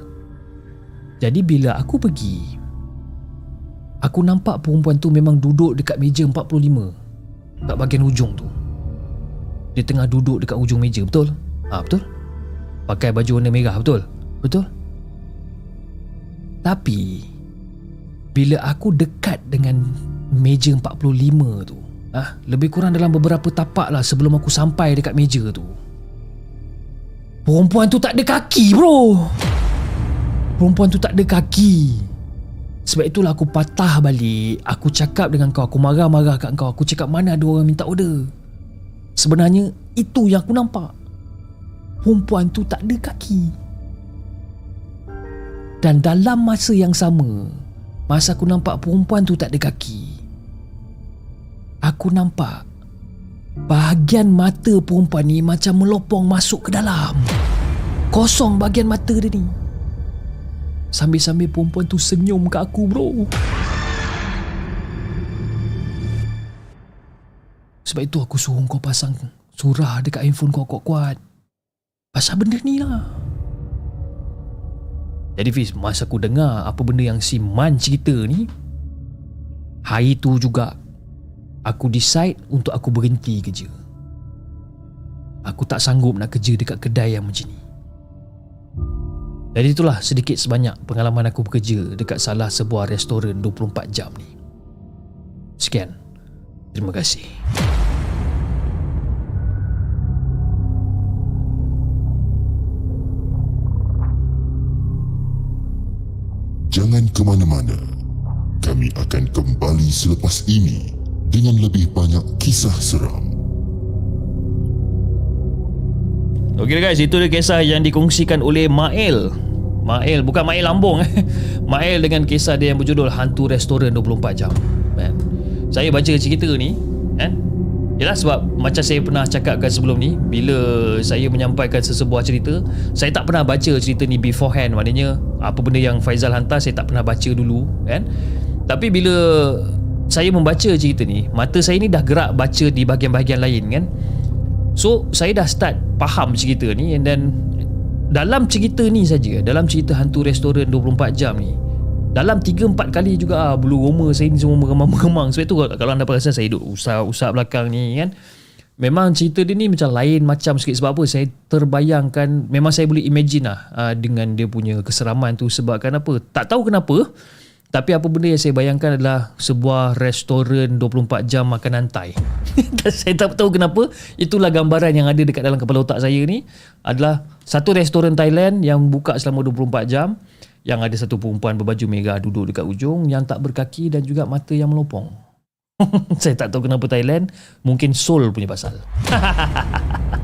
Jadi bila aku pergi, Aku nampak perempuan tu memang duduk dekat meja 45 Kat bahagian ujung tu Dia tengah duduk dekat ujung meja, betul? Ha, betul? Pakai baju warna merah, betul? Betul? Tapi Bila aku dekat dengan meja 45 tu ah, Lebih kurang dalam beberapa tapak lah sebelum aku sampai dekat meja tu Perempuan tu tak ada kaki bro Perempuan tu tak ada kaki sebab itulah aku patah balik. Aku cakap dengan kau Aku marah-marah kat kau. Aku cakap mana ada orang minta order? Sebenarnya Itu yang aku nampak. Perempuan tu tak ada kaki. Dan dalam masa yang sama Masa aku nampak perempuan tu tak ada kaki Aku nampak Bahagian mata perempuan ni Macam melopong masuk ke dalam. Kosong bahagian mata dia ni Sambil-sambil perempuan tu senyum kat aku bro Sebab itu aku suruh kau pasang surah dekat handphone kau kuat-kuat Pasal benda ni lah Jadi Fiz, masa aku dengar apa benda yang si Man cerita ni Hari tu juga aku decide untuk aku berhenti kerja. Aku tak sanggup nak kerja dekat kedai yang macam ni. Jadi itulah sedikit sebanyak pengalaman aku bekerja dekat salah sebuah restoran 24 jam ni. Sekian. Terima kasih. Jangan ke mana-mana. Kami akan kembali selepas ini dengan lebih banyak kisah seram. Okey guys, itu dia kisah yang dikongsikan oleh Mael. Mael, bukan Mael Lambung eh. Mael dengan kisah dia yang berjudul Hantu Restoran 24 Jam. Man. Saya baca cerita ni, kan? Yalah sebab macam saya pernah cakapkan sebelum ni Bila saya menyampaikan sesebuah cerita Saya tak pernah baca cerita ni beforehand Maknanya apa benda yang Faizal hantar saya tak pernah baca dulu kan Tapi bila saya membaca cerita ni Mata saya ni dah gerak baca di bahagian-bahagian lain kan So saya dah start faham cerita ni And then Dalam cerita ni saja Dalam cerita hantu restoran 24 jam ni dalam 3-4 kali juga ah, bulu roma saya ni semua meremang-meremang sebab tu kalau anda perasan saya duduk usap-usap belakang ni kan? Memang cerita dia ni macam lain macam sikit. Sebab apa? Saya terbayangkan memang saya boleh imagine lah uh, dengan dia punya keseraman tu. Sebabkan apa? Tak tahu kenapa tapi apa benda yang saya bayangkan adalah sebuah restoran 24 jam makanan Thai. saya tak tahu kenapa itulah gambaran yang ada dekat dalam kepala otak saya ni adalah satu restoran Thailand yang buka selama 24 jam yang ada satu perempuan berbaju merah duduk dekat ujung yang tak berkaki dan juga mata yang melopong. Saya tak tahu kenapa Thailand, mungkin Seoul punya pasal.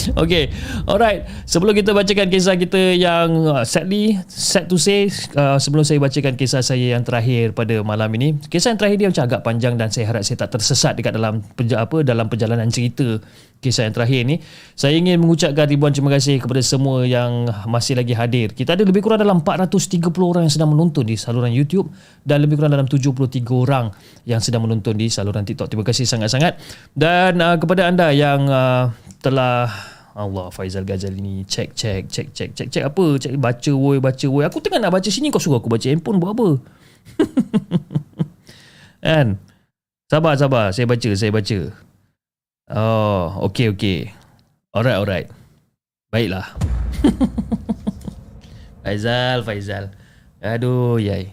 Okay Alright. Sebelum kita bacakan kisah kita yang uh, Sadly Sad to say uh, Sebelum saya bacakan kisah saya yang terakhir pada malam ini Kisah yang terakhir dia macam agak panjang Dan saya harap saya tak tersesat Dekat dalam apa Dalam perjalanan cerita Kisah yang terakhir ni. Saya ingin mengucapkan ribuan terima kasih Kepada semua yang masih lagi hadir. Kita ada lebih kurang dalam 430 orang Yang sedang menonton di saluran YouTube Dan lebih kurang dalam 73 orang Yang sedang menonton di saluran TikTok. Terima kasih sangat-sangat. Dan uh, kepada anda yang uh, telah Allah Faizal Ghazali ni check check check check check check apa? Check baca woi baca woi. Aku tengah nak baca sini kau suruh aku baca handphone buat apa? Kan? Sabar sabar. Saya baca saya baca oh okey okey alright alright. Baiklah. Faizal Faizal. Aduh yai.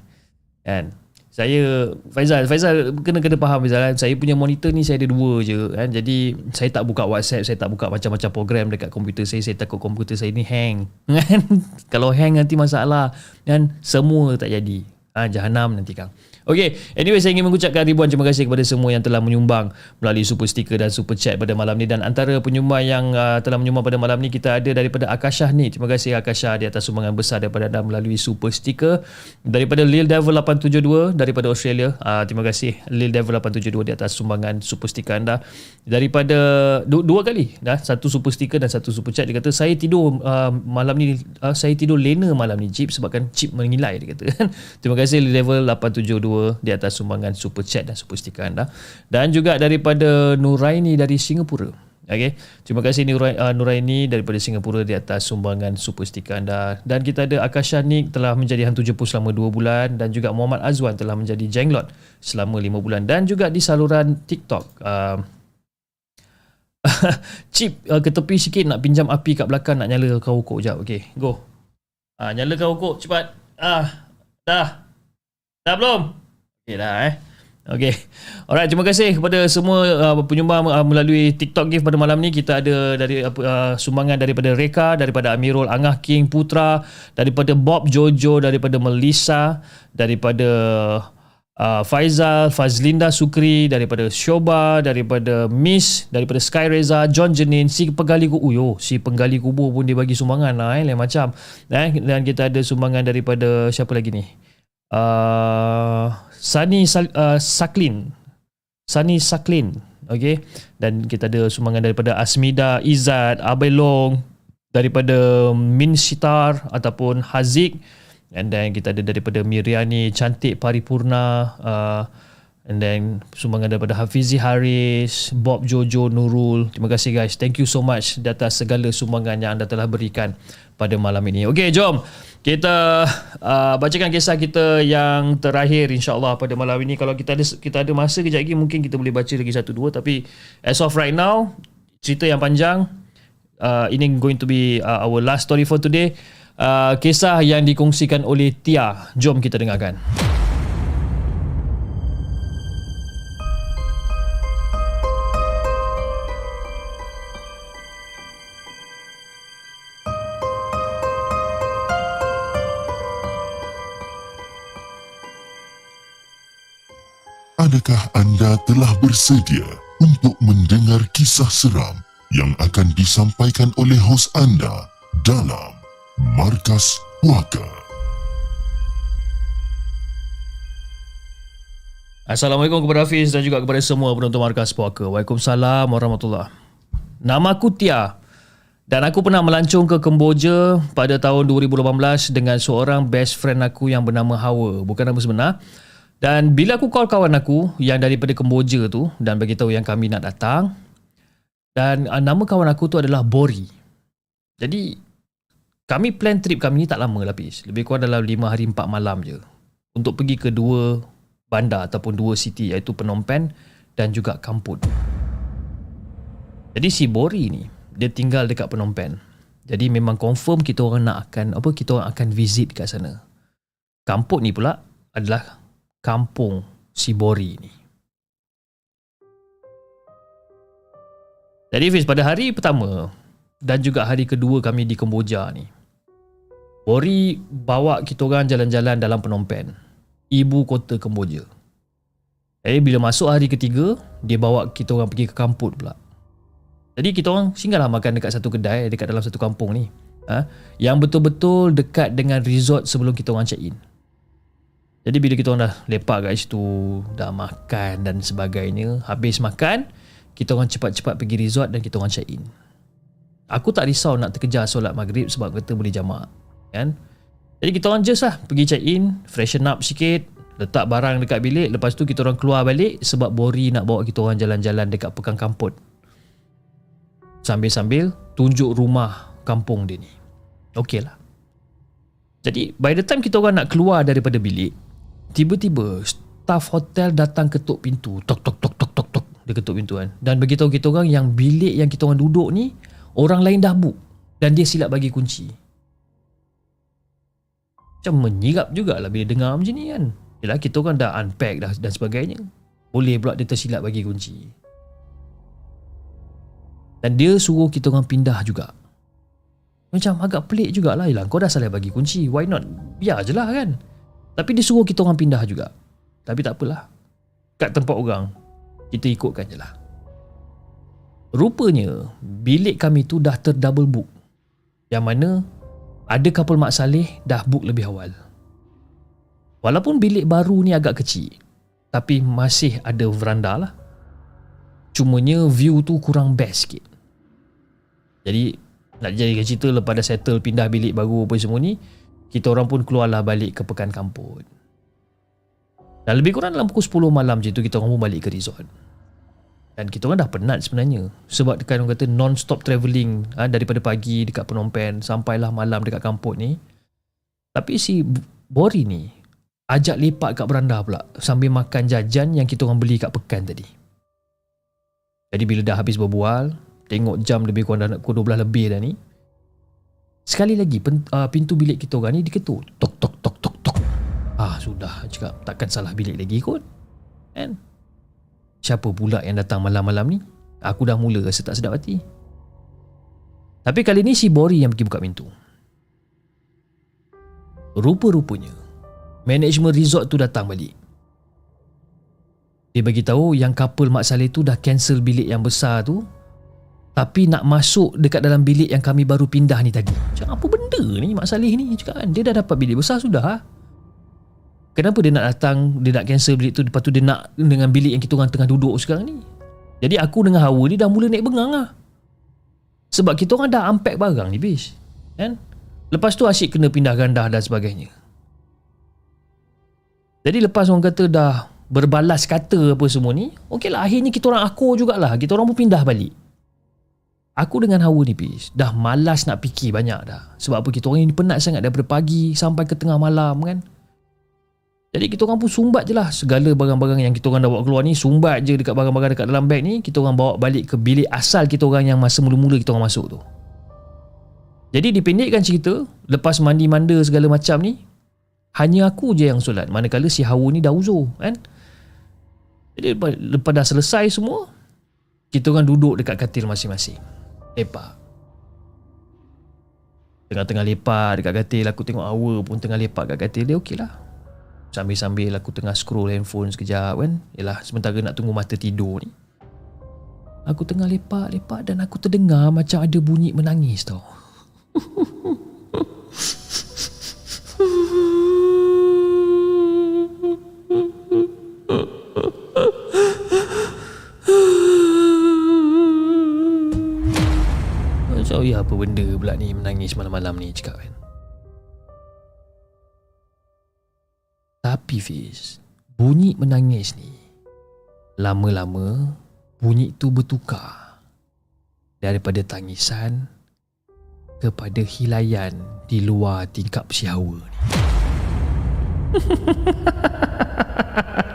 Kan? Saya Faizal Faizal kena kena faham Faizal kan? Saya punya monitor ni saya ada dua je kan? Jadi saya tak buka WhatsApp saya tak buka macam-macam program dekat komputer saya saya takut komputer saya ni hang kan? Kalau hang nanti masalah kan? Semua tak jadi. Ha, jahanam nanti kang Okay, anyway saya ingin mengucapkan ribuan terima kasih kepada semua yang telah menyumbang melalui super sticker dan super chat pada malam ni. Dan antara penyumbang yang uh, telah menyumbang pada malam ni kita ada daripada Akasha ni. Terima kasih Akasha di atas sumbangan besar daripada anda melalui super sticker. Daripada Lil Devil 872 daripada Australia. Uh, terima kasih Lil Devil 872 di atas sumbangan super sticker anda. Daripada du- dua kali dah. Satu super sticker dan satu super chat. Dia kata saya tidur uh, malam ni uh, saya tidur lena malam ni Jeep sebabkan chip mengilai dia kata. Terima kasih Lil Devil 872 di atas sumbangan super chat dan super stiker anda dan juga daripada Nuraini dari Singapura Okay. Terima kasih uh, Nuraini daripada Singapura di atas sumbangan super stiker anda. Dan kita ada Akasha Nick telah menjadi hantu jepun selama 2 bulan dan juga Muhammad Azwan telah menjadi jenglot selama 5 bulan dan juga di saluran TikTok. Uh, Chip uh, ke tepi sikit nak pinjam api kat belakang nak nyala kau rokok jap. Okay, go. Uh, nyala kau rokok cepat. Ah, dah. Dah belum? Dah eh. Okay. Alright, terima kasih kepada semua uh, penyumbang uh, melalui TikTok gift pada malam ni. Kita ada dari uh, sumbangan daripada Reka, daripada Amirul Angah King Putra, daripada Bob Jojo, daripada Melissa, daripada uh, Faizal, Fazlinda Sukri, daripada Shoba, daripada Miss, daripada Sky Reza, John Jenin, si penggali kubur. Yo, si penggali kubur pun dia bagi sumbangan lah eh, lain macam. Eh, dan kita ada sumbangan daripada siapa lagi ni? Uh, Sunny uh, Saklin Sunny Saklin Okay Dan kita ada sumbangan daripada Asmida Izzat Abelong Daripada Min Sitar Ataupun Hazik And then kita ada daripada Miriani Cantik Paripurna uh, And then sumbangan daripada Hafizi Haris, Bob Jojo Nurul. Terima kasih guys. Thank you so much atas segala sumbangan yang anda telah berikan pada malam ini. Okay, jom. Kita uh, bacakan kisah kita yang terakhir insyaAllah pada malam ini. Kalau kita ada kita ada masa kejap lagi mungkin kita boleh baca lagi satu dua. Tapi as of right now, cerita yang panjang. Uh, ini going to be uh, our last story for today. Uh, kisah yang dikongsikan oleh Tia. Jom kita dengarkan. Adakah anda telah bersedia untuk mendengar kisah seram yang akan disampaikan oleh hos anda dalam Markas Puaka? Assalamualaikum kepada Hafiz dan juga kepada semua penonton Markas Puaka. Waalaikumsalam warahmatullahi Nama aku Tia dan aku pernah melancong ke Kemboja pada tahun 2018 dengan seorang best friend aku yang bernama Hawa. Bukan nama sebenar. Dan bila aku call kawan aku yang daripada Kemboja tu dan bagi tahu yang kami nak datang dan uh, nama kawan aku tu adalah Bori. Jadi kami plan trip kami ni tak lama lapis. Lebih kurang dalam 5 hari 4 malam je. Untuk pergi ke dua bandar ataupun dua city iaitu Phnom Penh dan juga Kamput. Jadi si Bori ni dia tinggal dekat Phnom Penh. Jadi memang confirm kita orang nak akan apa kita orang akan visit kat sana. Kamput ni pula adalah kampung Sibori ni. Jadi Fiz, pada hari pertama dan juga hari kedua kami di Kemboja ni, Bori bawa kita orang jalan-jalan dalam Phnom Penh, ibu kota Kemboja. Jadi bila masuk hari ketiga, dia bawa kita orang pergi ke kampung pula. Jadi kita orang singgahlah makan dekat satu kedai dekat dalam satu kampung ni. Ha? Yang betul-betul dekat dengan resort sebelum kita orang check in. Jadi bila kita orang dah lepak kat situ, dah makan dan sebagainya, habis makan, kita orang cepat-cepat pergi resort dan kita orang check in. Aku tak risau nak terkejar solat maghrib sebab kata boleh jamak. Kan? Jadi kita orang just lah pergi check in, freshen up sikit, letak barang dekat bilik, lepas tu kita orang keluar balik sebab Bori nak bawa kita orang jalan-jalan dekat Pekan Kamput. Sambil-sambil tunjuk rumah kampung dia ni. Okey lah. Jadi by the time kita orang nak keluar daripada bilik, Tiba-tiba staff hotel datang ketuk pintu. Tok tok tok tok tok tok. Dia ketuk pintu kan. Dan beritahu kita orang yang bilik yang kita orang duduk ni orang lain dah book dan dia silap bagi kunci. Macam menyirap jugalah bila dengar macam ni kan. Yalah kita orang dah unpack dah dan sebagainya. Boleh pula dia tersilap bagi kunci. Dan dia suruh kita orang pindah juga. Macam agak pelik jugalah. Yalah kau dah salah bagi kunci. Why not? Biar je lah kan. Tapi dia suruh kita orang pindah juga. Tapi tak apalah. Kat tempat orang, kita ikutkan je lah. Rupanya, bilik kami tu dah terdouble book. Yang mana, ada couple Mak Saleh dah book lebih awal. Walaupun bilik baru ni agak kecil, tapi masih ada veranda lah. Cumanya view tu kurang best sikit. Jadi, nak jadi cerita lepas dah settle pindah bilik baru apa semua ni, kita orang pun keluarlah balik ke pekan kampung. Dan lebih kurang dalam pukul 10 malam je tu kita orang pun balik ke resort. Dan kita orang dah penat sebenarnya. Sebab dekat orang kata non-stop travelling ha, daripada pagi dekat Phnom Penh sampailah malam dekat kampung ni. Tapi si Bori ni ajak lepak kat beranda pula sambil makan jajan yang kita orang beli kat pekan tadi. Jadi bila dah habis berbual, tengok jam lebih kurang dah pukul 12 lebih dah ni, Sekali lagi uh, pintu bilik kita orang ni diketuk. Tok tok tok tok tok. Ah sudah cakap takkan salah bilik lagi kot. Kan? Siapa pula yang datang malam-malam ni? Aku dah mula rasa tak sedap hati. Tapi kali ni si Bori yang pergi buka pintu. Rupa-rupanya management resort tu datang balik. Dia bagi tahu yang couple Mak Saleh tu dah cancel bilik yang besar tu tapi nak masuk dekat dalam bilik yang kami baru pindah ni tadi. Macam apa benda ni Mak Saleh ni? Cakap kan, dia dah dapat bilik besar sudah. Ha? Kenapa dia nak datang, dia nak cancel bilik tu, lepas tu dia nak dengan bilik yang kita orang tengah duduk sekarang ni? Jadi aku dengan Hawa ni dah mula naik bengang lah. Sebab kita orang dah unpack barang ni, bis. Kan? Lepas tu asyik kena pindah gandah dan sebagainya. Jadi lepas orang kata dah berbalas kata apa semua ni, okey lah akhirnya kita orang akur jugalah. Kita orang pun pindah balik. Aku dengan Hawa ni Pis Dah malas nak fikir banyak dah. Sebab apa? Kita orang ni penat sangat Daripada pagi sampai ke tengah malam kan? Jadi kita orang pun sumbat je lah Segala barang-barang yang kita orang dah bawa keluar ni Sumbat je dekat barang-barang dekat dalam beg ni Kita orang bawa balik ke bilik asal kita orang Yang masa mula-mula kita orang masuk tu. Jadi dipendekkan cerita Lepas mandi-manda segala macam ni Hanya aku je yang solat. Manakala si Hawa ni dah uzur kan? Jadi lepas dah selesai semua Kita orang duduk dekat katil masing-masing lepak. Tengah-tengah lepak dekat katil aku tengok Awa pun tengah lepak kat katil dia okey lah. Sambil-sambil aku tengah scroll handphone sekejap kan. Yelah sementara nak tunggu mata tidur ni. Aku tengah lepak-lepak dan aku terdengar macam ada bunyi menangis tau benda pula ni menangis malam-malam ni cakap kan. Tapi Fiz, bunyi menangis ni lama-lama bunyi tu bertukar daripada tangisan kepada hilayan di luar tingkap si Hawa ni.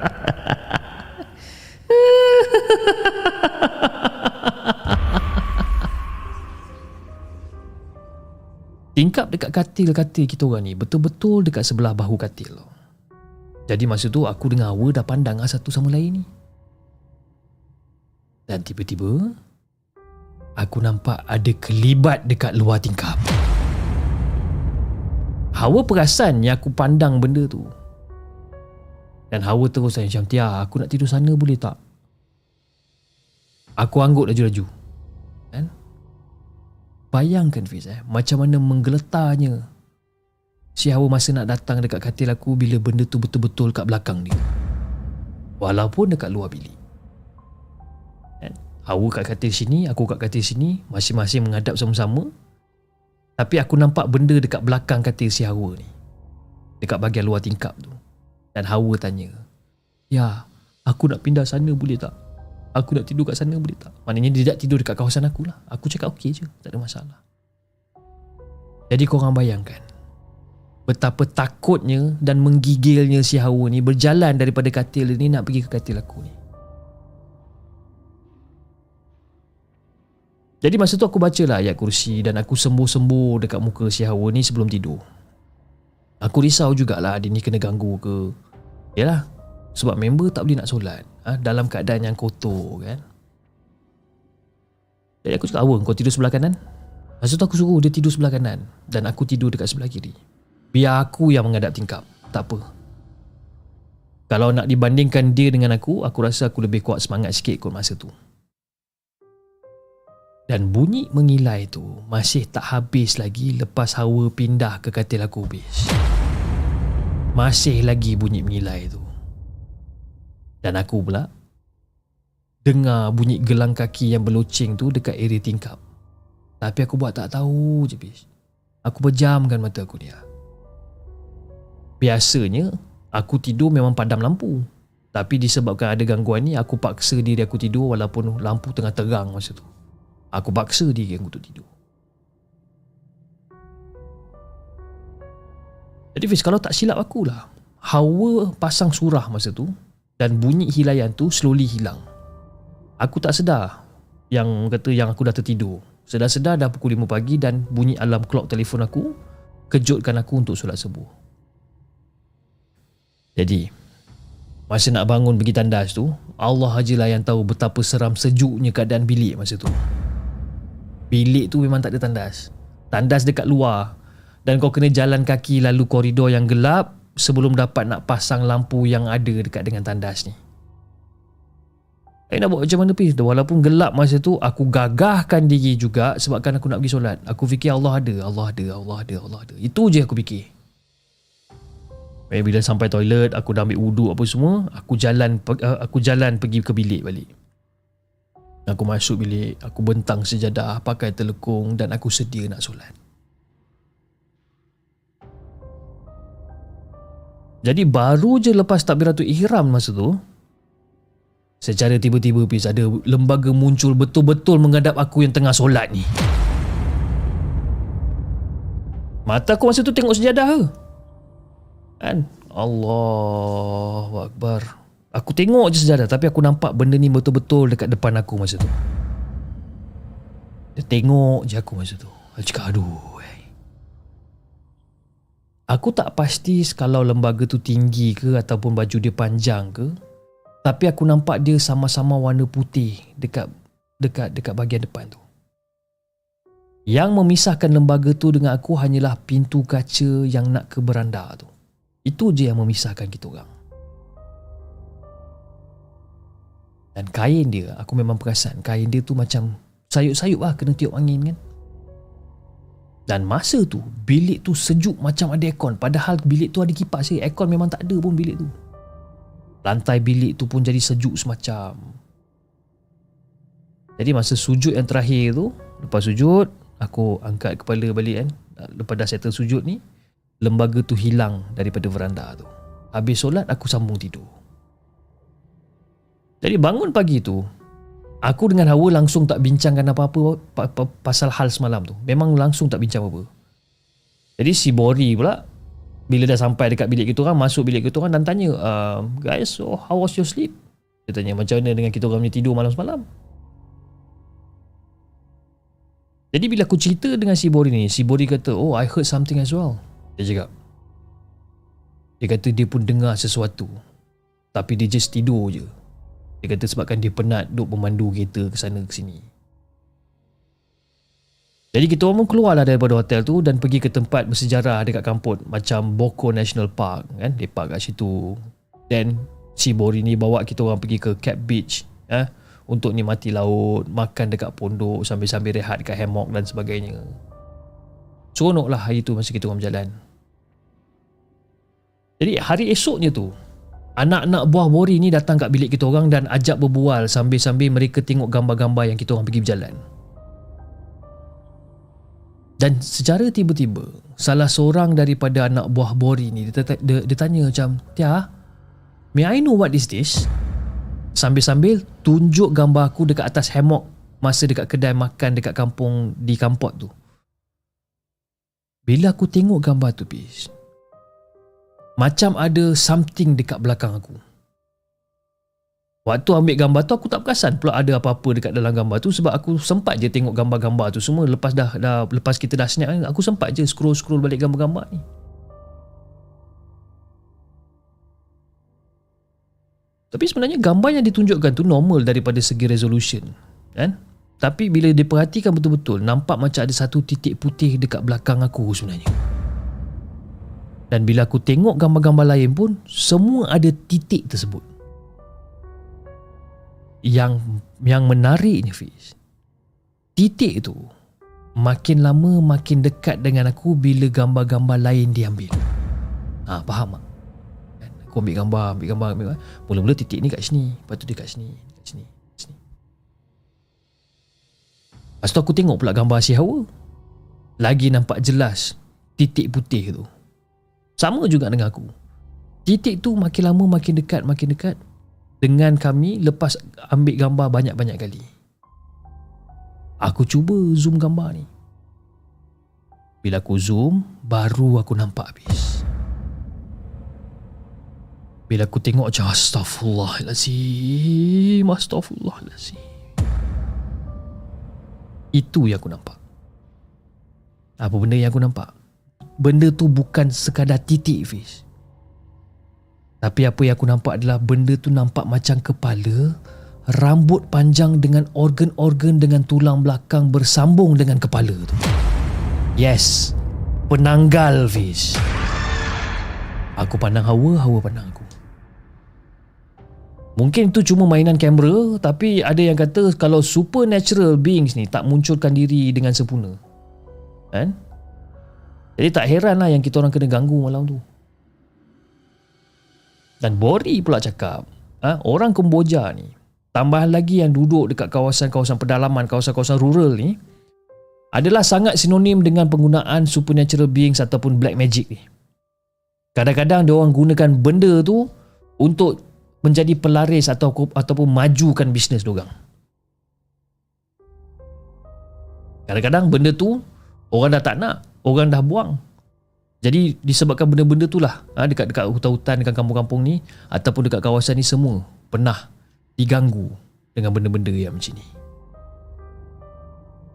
Tingkap dekat katil-katil kita orang ni betul-betul dekat sebelah bahu katil. Jadi masa tu aku dengan Hawa dah pandang lah satu sama lain ni. Dan tiba-tiba aku nampak ada kelibat dekat luar tingkap. Hawa perasan yang aku pandang benda tu. Dan Hawa terus macam Tia aku nak tidur sana boleh tak? Aku anggut laju-laju. Kan? Bayangkan Fiz eh, macam mana menggeletarnya si Hawa masa nak datang dekat katil aku bila benda tu betul-betul kat belakang dia. Walaupun dekat luar bilik. Kan? Hawa kat katil sini, aku kat katil sini, masing-masing menghadap sama-sama. Tapi aku nampak benda dekat belakang katil si Hawa ni. Dekat bahagian luar tingkap tu. Dan Hawa tanya, Ya, aku nak pindah sana boleh tak? Aku nak tidur kat sana boleh tak? Maknanya dia tak tidur dekat kawasan aku lah. Aku cakap okey je. Tak ada masalah. Jadi korang bayangkan. Betapa takutnya dan menggigilnya si Hawa ni berjalan daripada katil ni nak pergi ke katil aku ni. Jadi masa tu aku baca lah ayat kursi dan aku sembuh-sembuh dekat muka si Hawa ni sebelum tidur. Aku risau jugalah dia ni kena ganggu ke. Yalah, sebab member tak boleh nak solat ha, dalam keadaan yang kotor kan. Jadi aku cakap, Awa kau tidur sebelah kanan? Masa tu aku suruh dia tidur sebelah kanan dan aku tidur dekat sebelah kiri. Biar aku yang menghadap tingkap. Tak apa. Kalau nak dibandingkan dia dengan aku, aku rasa aku lebih kuat semangat sikit kot masa tu. Dan bunyi mengilai tu masih tak habis lagi lepas Hawa pindah ke katil aku bis. Masih lagi bunyi mengilai tu. Dan aku pula dengar bunyi gelang kaki yang berloceng tu dekat area tingkap. Tapi aku buat tak tahu je bis. Aku pejamkan mata aku dia. Biasanya aku tidur memang padam lampu. Tapi disebabkan ada gangguan ni aku paksa diri aku tidur walaupun lampu tengah terang masa tu. Aku paksa diri aku untuk tidur. Jadi Fiz, kalau tak silap aku lah, Hawa pasang surah masa tu dan bunyi hilayan tu slowly hilang. Aku tak sedar yang kata yang aku dah tertidur. Sedar-sedar dah pukul 5 pagi dan bunyi alarm clock telefon aku kejutkan aku untuk solat subuh. Jadi, masa nak bangun pergi tandas tu, Allah ajalah yang tahu betapa seram sejuknya keadaan bilik masa tu. Bilik tu memang tak ada tandas. Tandas dekat luar. Dan kau kena jalan kaki lalu koridor yang gelap sebelum dapat nak pasang lampu yang ada dekat dengan tandas ni. Eh nak buat macam mana Pis? Walaupun gelap masa tu aku gagahkan diri juga sebabkan aku nak pergi solat. Aku fikir Allah ada, Allah ada, Allah ada, Allah ada. Itu je aku fikir. Eh, bila sampai toilet, aku dah ambil wuduk apa semua, aku jalan uh, aku jalan pergi ke bilik balik. Aku masuk bilik, aku bentang sejadah, pakai telekung dan aku sedia nak solat. Jadi baru je lepas takbiratul ihram masa tu, Secara tiba-tiba Fiz ada lembaga muncul betul-betul menghadap aku yang tengah solat ni. Mata aku masa tu tengok sejadah ke? Kan? Allah Akbar. Aku tengok je sejadah tapi aku nampak benda ni betul-betul dekat depan aku masa tu. Dia tengok je aku masa tu. Aku cakap aduh. Eh." Aku tak pasti kalau lembaga tu tinggi ke ataupun baju dia panjang ke. Tapi aku nampak dia sama-sama warna putih dekat dekat dekat bahagian depan tu. Yang memisahkan lembaga tu dengan aku hanyalah pintu kaca yang nak ke beranda tu. Itu je yang memisahkan kita orang. Dan kain dia, aku memang perasan kain dia tu macam sayup-sayup lah kena tiup angin kan. Dan masa tu, bilik tu sejuk macam ada aircon. Padahal bilik tu ada kipas je. Aircon memang tak ada pun bilik tu. Lantai bilik tu pun jadi sejuk semacam. Jadi masa sujud yang terakhir tu, lepas sujud, aku angkat kepala balik kan. Lepas dah settle sujud ni, lembaga tu hilang daripada veranda tu. Habis solat, aku sambung tidur. Jadi bangun pagi tu, aku dengan Hawa langsung tak bincangkan apa-apa pa- pa- pasal hal semalam tu. Memang langsung tak bincang apa-apa. Jadi si Bori pula, bila dah sampai dekat bilik kita orang, masuk bilik kita orang dan tanya, uh, guys, so how was your sleep? Dia tanya, macam mana dengan kita orang punya tidur malam semalam? Jadi bila aku cerita dengan si Bori ni, si Bori kata, oh I heard something as well. Dia cakap. Dia kata dia pun dengar sesuatu. Tapi dia just tidur je. Dia kata sebabkan dia penat duk memandu kereta ke sana ke sini. Jadi kita orang pun keluarlah daripada hotel tu dan pergi ke tempat bersejarah dekat kampung macam Boko National Park kan lepak kat situ. Dan si Bori ni bawa kita orang pergi ke Cap Beach eh untuk nikmati laut, makan dekat pondok sambil-sambil rehat dekat hammock dan sebagainya. Seronok lah hari tu masa kita orang berjalan. Jadi hari esoknya tu Anak-anak buah Bori ni datang kat bilik kita orang dan ajak berbual sambil-sambil mereka tengok gambar-gambar yang kita orang pergi berjalan. Dan secara tiba-tiba, salah seorang daripada anak buah Bori ni dia, dia, dia tanya macam, Tia, may I know what is this? Sambil-sambil tunjuk gambar aku dekat atas hammock masa dekat kedai makan dekat kampung di Kampot tu. Bila aku tengok gambar tu, Bis, macam ada something dekat belakang aku. Waktu ambil gambar tu aku tak perasan pula ada apa-apa dekat dalam gambar tu sebab aku sempat je tengok gambar-gambar tu semua lepas dah, dah lepas kita dah snap aku sempat je scroll-scroll balik gambar-gambar ni. Tapi sebenarnya gambar yang ditunjukkan tu normal daripada segi resolution. Kan? Tapi bila diperhatikan betul-betul nampak macam ada satu titik putih dekat belakang aku sebenarnya. Dan bila aku tengok gambar-gambar lain pun semua ada titik tersebut. Yang yang menariknya Fiz. Titik tu makin lama makin dekat dengan aku bila gambar-gambar lain diambil. Ha, faham tak? Kan? Aku ambil gambar, ambil gambar, ambil gambar. Mula-mula titik ni kat sini, lepas tu dia kat sini, kat sini, kat sini. Lepas tu aku tengok pula gambar si Hawa. Lagi nampak jelas titik putih tu. Sama juga dengan aku. Titik tu makin lama makin dekat, makin dekat dengan kami lepas ambil gambar banyak-banyak kali. Aku cuba zoom gambar ni. Bila aku zoom, baru aku nampak habis. Bila aku tengok macam Astaghfirullahalazim Astaghfirullahalazim Itu yang aku nampak Apa benda yang aku nampak? Benda tu bukan sekadar titik Fish Tapi apa yang aku nampak adalah Benda tu nampak macam kepala Rambut panjang dengan organ-organ Dengan tulang belakang bersambung dengan kepala tu Yes Penanggal Fish Aku pandang Hawa, Hawa pandang aku Mungkin itu cuma mainan kamera tapi ada yang kata kalau supernatural beings ni tak munculkan diri dengan sempurna. Kan? Jadi tak heran lah yang kita orang kena ganggu malam tu. Dan Bori pula cakap, ha, orang Kemboja ni, tambahan lagi yang duduk dekat kawasan-kawasan pedalaman, kawasan-kawasan rural ni, adalah sangat sinonim dengan penggunaan supernatural beings ataupun black magic ni. Kadang-kadang dia orang gunakan benda tu untuk menjadi pelaris atau ataupun majukan bisnes diorang. Kadang-kadang benda tu orang dah tak nak, orang dah buang. Jadi disebabkan benda-benda tu lah ha, dekat dekat hutan-hutan dekat kampung-kampung ni ataupun dekat kawasan ni semua pernah diganggu dengan benda-benda yang macam ni.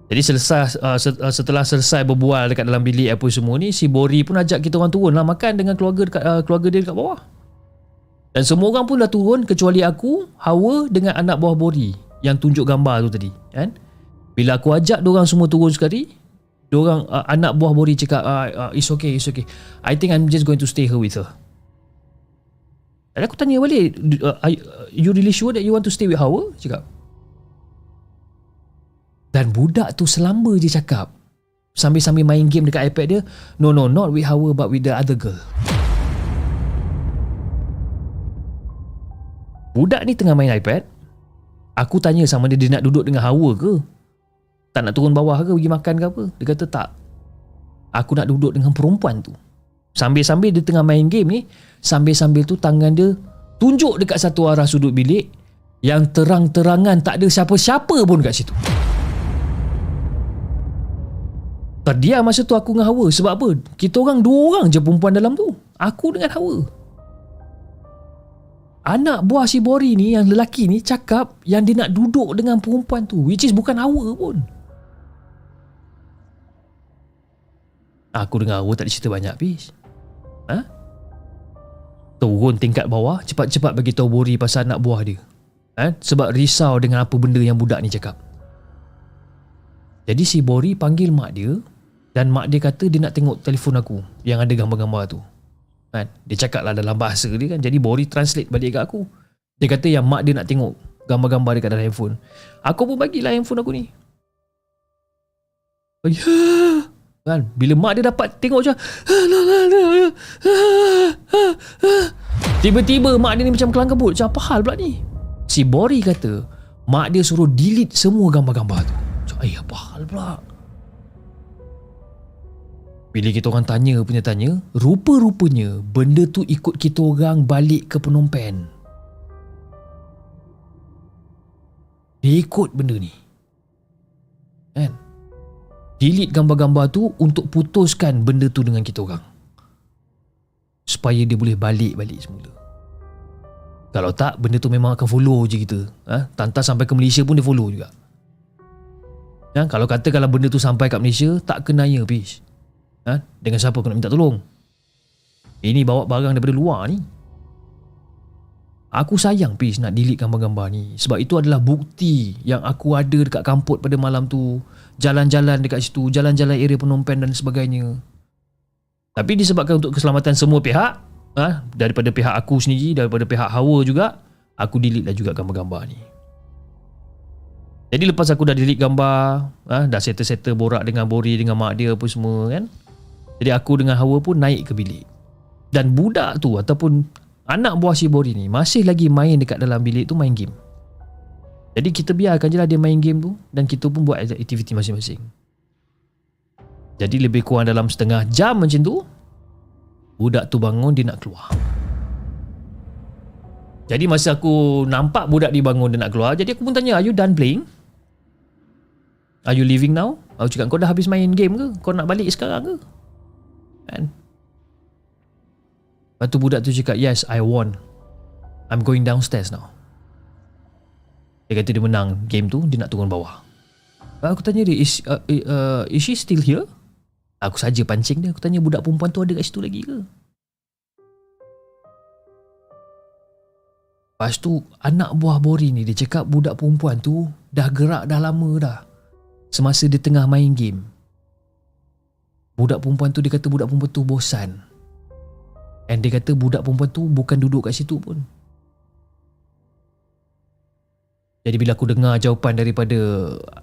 Jadi selesai uh, setelah selesai berbual dekat dalam bilik apa semua ni si Bori pun ajak kita orang turun lah makan dengan keluarga dekat uh, keluarga dia dekat bawah. Dan semua orang pun dah turun kecuali aku, Hawa dengan anak buah Bori yang tunjuk gambar tu tadi, kan? Bila aku ajak dia orang semua turun sekali, Diorang uh, anak buah Bori cakap uh, uh, It's okay, it's okay. I think I'm just going to stay here with her. Dan aku tanya balik uh, are You really sure that you want to stay with Hawa? Cakap. Dan budak tu selamba je cakap Sambil-sambil main game dekat iPad dia No no not with Hawa but with the other girl. Budak ni tengah main iPad. Aku tanya sama dia Dia nak duduk dengan Hawa ke tak nak turun bawah ke pergi makan ke apa? Dia kata tak. Aku nak duduk dengan perempuan tu. Sambil-sambil dia tengah main game ni sambil-sambil tu tangan dia tunjuk dekat satu arah sudut bilik yang terang-terangan tak ada siapa-siapa pun kat situ. Terdiam masa tu aku dengan Hawa. Sebab apa? Kita orang dua orang je perempuan dalam tu. Aku dengan Hawa. Anak buah si Bori ni yang lelaki ni cakap yang dia nak duduk dengan perempuan tu which is bukan Hawa pun Aku dengar awak tak cerita banyak Fiz Ha? Turun tingkat bawah Cepat-cepat bagi tahu Bori pasal anak buah dia. Ha? Sebab risau dengan apa benda yang budak ni cakap. Jadi si Bori panggil mak dia Dan mak dia kata dia nak tengok telefon aku Yang ada gambar-gambar tu. Kan? Dia cakap lah dalam bahasa dia kan. Jadi Bori translate balik kat aku. Dia kata yang mak dia nak tengok Gambar-gambar dekat dalam handphone. Aku pun bagilah handphone aku ni. Bagi kan? Bila mak dia dapat tengok macam tiba-tiba mak dia ni macam kelang kabut macam apa hal pula ni? Si Bori kata mak dia suruh delete semua gambar-gambar tu. Macam eh apa hal pula? Bila kita orang tanya punya tanya rupa-rupanya benda tu ikut kita orang balik ke Phnom Penh. Dia ikut benda ni. Kan delete gambar-gambar tu untuk putuskan benda tu dengan kita orang. Supaya dia boleh balik-balik semula. Kalau tak benda tu memang akan follow je kita. Ha? tantas sampai ke Malaysia pun dia follow juga. Ha? kalau kata kalau benda tu sampai kat Malaysia tak kenanya Pish ha? dengan siapa kena minta tolong? Ini bawa barang daripada luar ni. Aku sayang Pish nak delete gambar-gambar ni. Sebab itu adalah bukti Yang aku ada dekat kamput pada malam tu jalan-jalan dekat situ, jalan-jalan area penompen dan sebagainya. Tapi disebabkan untuk keselamatan semua pihak, ha, daripada pihak aku sendiri, daripada pihak Hawa juga, aku delete lah juga gambar-gambar ni. Jadi lepas aku dah delete gambar, ha, dah settle-settle borak dengan Bori, dengan mak dia apa semua kan. Jadi aku dengan Hawa pun naik ke bilik. Dan budak tu ataupun anak buah si Bori ni masih lagi main dekat dalam bilik tu main game. Jadi kita biarkan je lah dia main game tu Dan kita pun buat aktiviti masing-masing Jadi lebih kurang dalam setengah jam macam tu Budak tu bangun dia nak keluar Jadi masa aku nampak budak dia bangun dia nak keluar Jadi aku pun tanya Are you done playing? Are you leaving now? Aku cakap kau dah habis main game ke? Kau nak balik sekarang ke? Kan? Lepas tu budak tu cakap Yes I won I'm going downstairs now dia kata dia menang game tu Dia nak turun bawah Aku tanya dia Is, uh, uh, is she still here? Aku saja pancing dia Aku tanya budak perempuan tu ada kat situ lagi ke? Lepas tu Anak buah Bori ni Dia cakap budak perempuan tu Dah gerak dah lama dah Semasa dia tengah main game Budak perempuan tu Dia kata budak perempuan tu bosan And dia kata budak perempuan tu Bukan duduk kat situ pun Jadi bila aku dengar jawapan daripada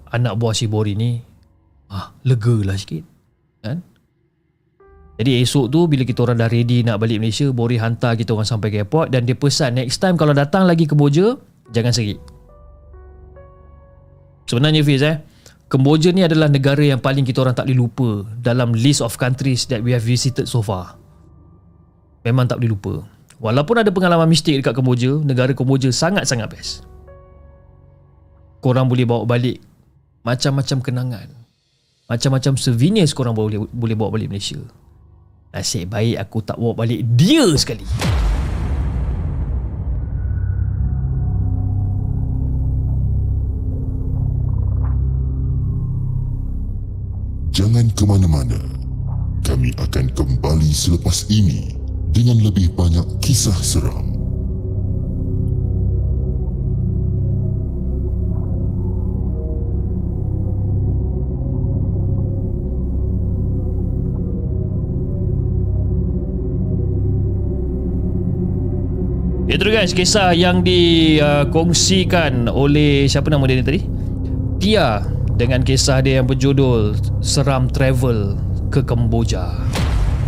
anak buah si Bori ni, ah, lega lah sikit. Kan? Jadi esok tu bila kita orang dah ready nak balik Malaysia, Bori hantar kita orang sampai ke airport dan dia pesan next time kalau datang lagi ke Boja, jangan serik. Sebenarnya Fiz eh, Kemboja ni adalah negara yang paling kita orang tak boleh lupa dalam list of countries that we have visited so far. Memang tak boleh lupa. Walaupun ada pengalaman mistik dekat Kemboja, negara Kemboja sangat-sangat best. Korang boleh bawa balik macam-macam kenangan. Macam-macam souvenirs korang boleh boleh bawa balik Malaysia. Nasib baik aku tak bawa balik dia sekali. Jangan ke mana-mana. Kami akan kembali selepas ini dengan lebih banyak kisah seram. Itu guys kisah yang dikongsikan oleh siapa nama dia ni tadi? Tia dengan kisah dia yang berjudul Seram Travel ke Kemboja.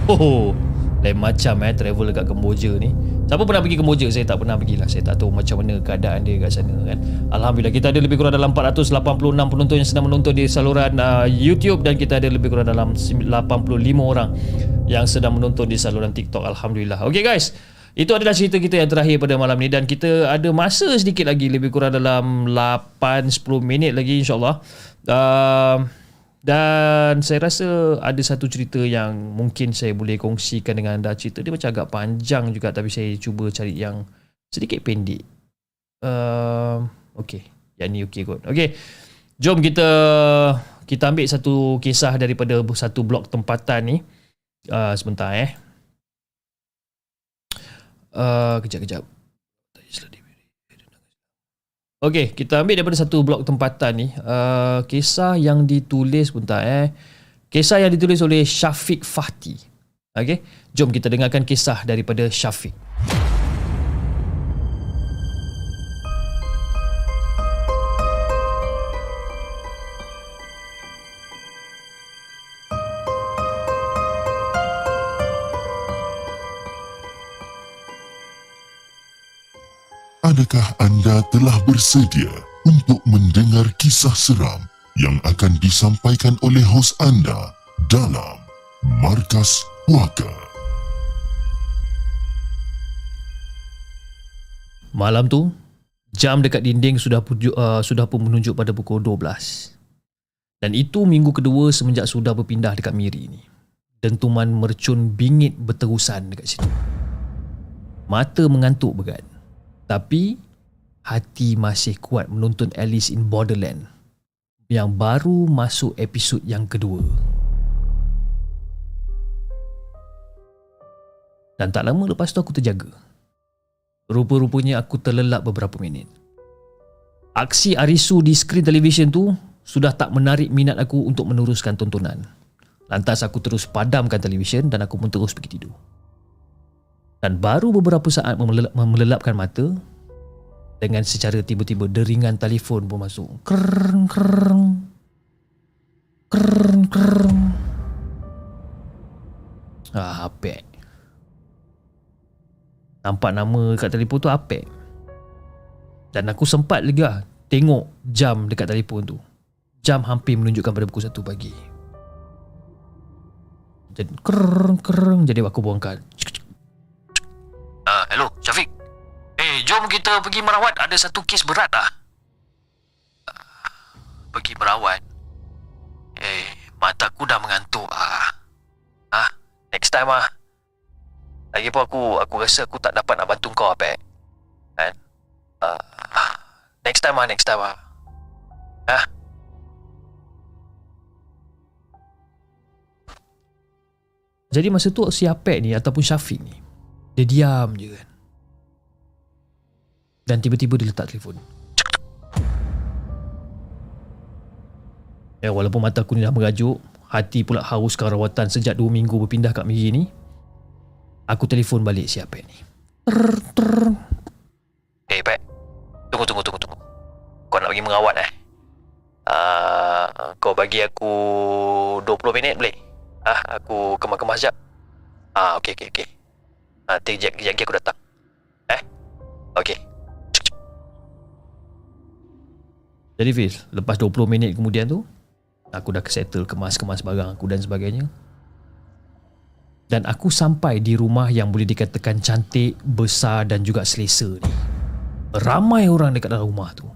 Oh, lain macam eh travel dekat Kemboja ni. Siapa pernah pergi Kemboja? Saya tak pernah pergi lah. Saya tak tahu macam mana keadaan dia kat sana kan. Alhamdulillah kita ada lebih kurang dalam 486 penonton yang sedang menonton di saluran uh, YouTube dan kita ada lebih kurang dalam 85 orang yang sedang menonton di saluran TikTok. Alhamdulillah. Okay guys. Itu adalah cerita kita yang terakhir pada malam ni dan kita ada masa sedikit lagi lebih kurang dalam 8-10 minit lagi insyaAllah. Uh, dan saya rasa ada satu cerita yang mungkin saya boleh kongsikan dengan anda. Cerita dia macam agak panjang juga tapi saya cuba cari yang sedikit pendek. Uh, okay. Yang ni okay kot. Okay. Jom kita kita ambil satu kisah daripada satu blok tempatan ni. Uh, sebentar eh. Uh, kejap kejap. Okey, kita ambil daripada satu blog tempatan ni. Uh, kisah yang ditulis bentar eh. Kisah yang ditulis oleh Syafiq Fahti. Okey, jom kita dengarkan kisah daripada Syafiq. Adakah anda telah bersedia untuk mendengar kisah seram yang akan disampaikan oleh hos anda dalam Markas Puaka? Malam tu, jam dekat dinding sudah puju, uh, sudah pun menunjuk pada pukul 12. Dan itu minggu kedua semenjak sudah berpindah dekat Miri ni. Dentuman mercun bingit berterusan dekat situ. Mata mengantuk begat. Tapi hati masih kuat menonton Alice in Borderland yang baru masuk episod yang kedua. Dan tak lama lepas tu aku terjaga. Rupa-rupanya aku terlelap beberapa minit. Aksi Arisu di skrin televisyen tu sudah tak menarik minat aku untuk meneruskan tontonan. Lantas aku terus padamkan televisyen dan aku pun terus pergi tidur. Dan baru beberapa saat melelapkan mata dengan secara tiba-tiba deringan telefon pun masuk. Krrrng, krrrng. Krrrng, krrrng. Ah, Apek. Nampak nama dekat telefon tu Apek. Dan aku sempat lagi lah tengok jam dekat telefon tu. Jam hampir menunjukkan pada pukul 1 pagi. Jadi krrrng, krrrng. Jadi aku buangkan. Uh, hello, Syafiq. Eh, jom kita pergi merawat. Ada satu kes berat lah. Uh, pergi merawat? Eh, mataku dah mengantuk ah. Ah, next time ah. Lagi pun aku aku rasa aku tak dapat nak bantu kau apa. Kan? Uh, next time ah, next time ah. Ah. Jadi masa tu si Apek ni ataupun Syafiq ni dia diam je kan. Dan tiba-tiba dia letak telefon. Ya, walaupun mata aku ni dah merajuk, hati pula hauskan rawatan sejak 2 minggu berpindah kat Miri ni. Aku telefon balik si Apek ni. Trrr. Eh, Pek. Tunggu, tunggu, tunggu, tunggu. Kau nak pergi merawat eh? Uh, kau bagi aku 20 minit boleh? Ah, aku kemas-kemas jap. Ah, okey, okey, okey. Ah, kejap, kejap lagi aku datang. Eh? Okey. Jadi Fiz, lepas 20 minit kemudian tu, aku dah settle kemas-kemas barang aku dan sebagainya. Dan aku sampai di rumah yang boleh dikatakan cantik, besar dan juga selesa ni. Ramai orang dekat dalam rumah tu.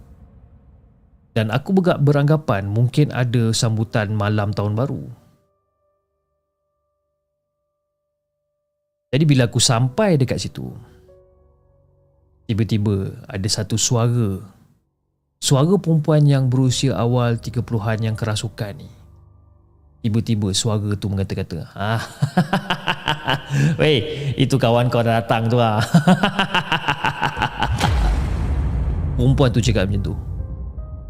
Dan aku beranggapan mungkin ada sambutan malam tahun baru. Jadi bila aku sampai dekat situ, tiba-tiba ada satu suara. Suara perempuan yang berusia awal 30-an yang kerasukan ni. Tiba-tiba suara tu mengata-kata, ah, Weh, itu kawan kau dah datang tu lah. Perempuan tu cakap macam tu.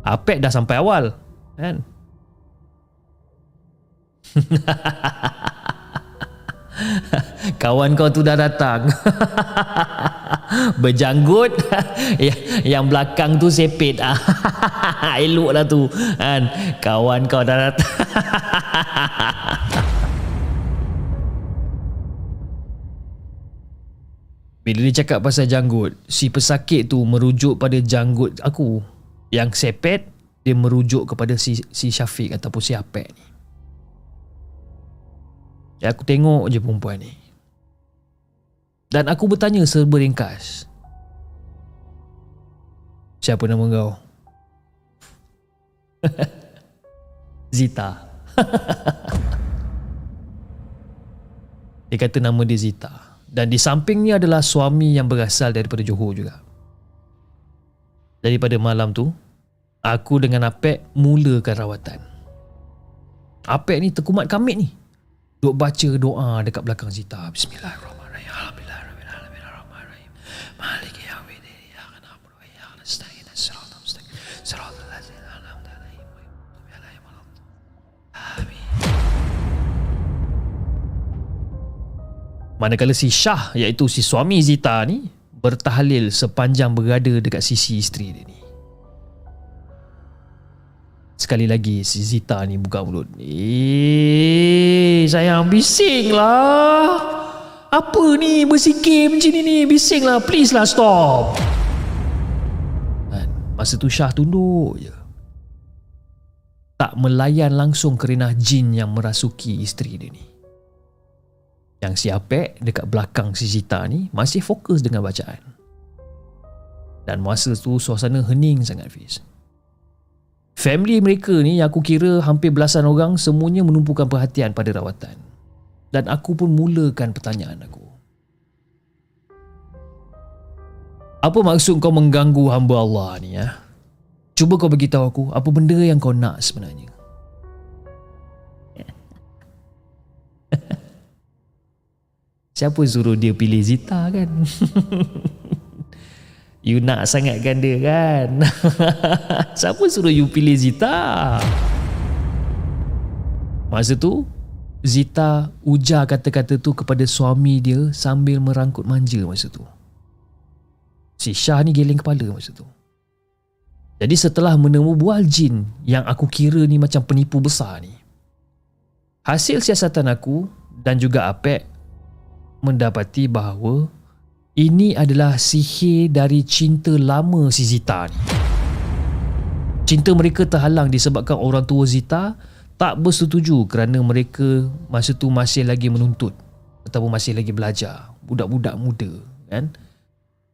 Apek dah sampai awal. Kan? Kawan kau tu dah datang. Berjanggut. yang belakang tu sepit. Elok lah tu. Kan? Kawan kau dah datang. Bila dia cakap pasal janggut, si pesakit tu merujuk pada janggut aku. Yang sepet, dia merujuk kepada si, si Syafiq ataupun si Apek ni. Ya, aku tengok je perempuan ni. Dan aku bertanya serba ringkas. Siapa nama kau? Zita. dia kata nama dia Zita. Dan di sampingnya adalah suami yang berasal daripada Johor juga. Daripada malam tu, aku dengan Apek mulakan rawatan. Apek ni terkumat kamit ni. Duk baca doa dekat belakang Zita. Bismillahirrahmanirrahim. Manakala si Shah iaitu si suami Zita ni bertahlil sepanjang berada dekat sisi isteri dia ni. Sekali lagi si Zita ni buka mulut. Eh, sayang bising lah. Apa ni bersikir macam ni ni? Bising lah. Please lah stop. Masa tu Syah tunduk je. Tak melayan langsung kerana jin yang merasuki isteri dia ni. Yang si Apek dekat belakang si Zita ni masih fokus dengan bacaan. Dan masa tu suasana hening sangat Fiz. Family mereka ni yang aku kira hampir belasan orang semuanya menumpukan perhatian pada rawatan. Dan aku pun mulakan pertanyaan aku. Apa maksud kau mengganggu hamba Allah ni ya? Cuba kau beritahu aku apa benda yang kau nak sebenarnya. Siapa suruh dia pilih Zita kan? You nak sangat kan dia kan Siapa suruh you pilih Zita Masa tu Zita ujar kata-kata tu kepada suami dia Sambil merangkut manja masa tu Si Syah ni geling kepala masa tu Jadi setelah menemu buah jin Yang aku kira ni macam penipu besar ni Hasil siasatan aku Dan juga Apek Mendapati bahawa ini adalah sihir dari cinta lama si Zita ni. Cinta mereka terhalang disebabkan orang tua Zita tak bersetuju kerana mereka masa tu masih lagi menuntut ataupun masih lagi belajar. Budak-budak muda kan.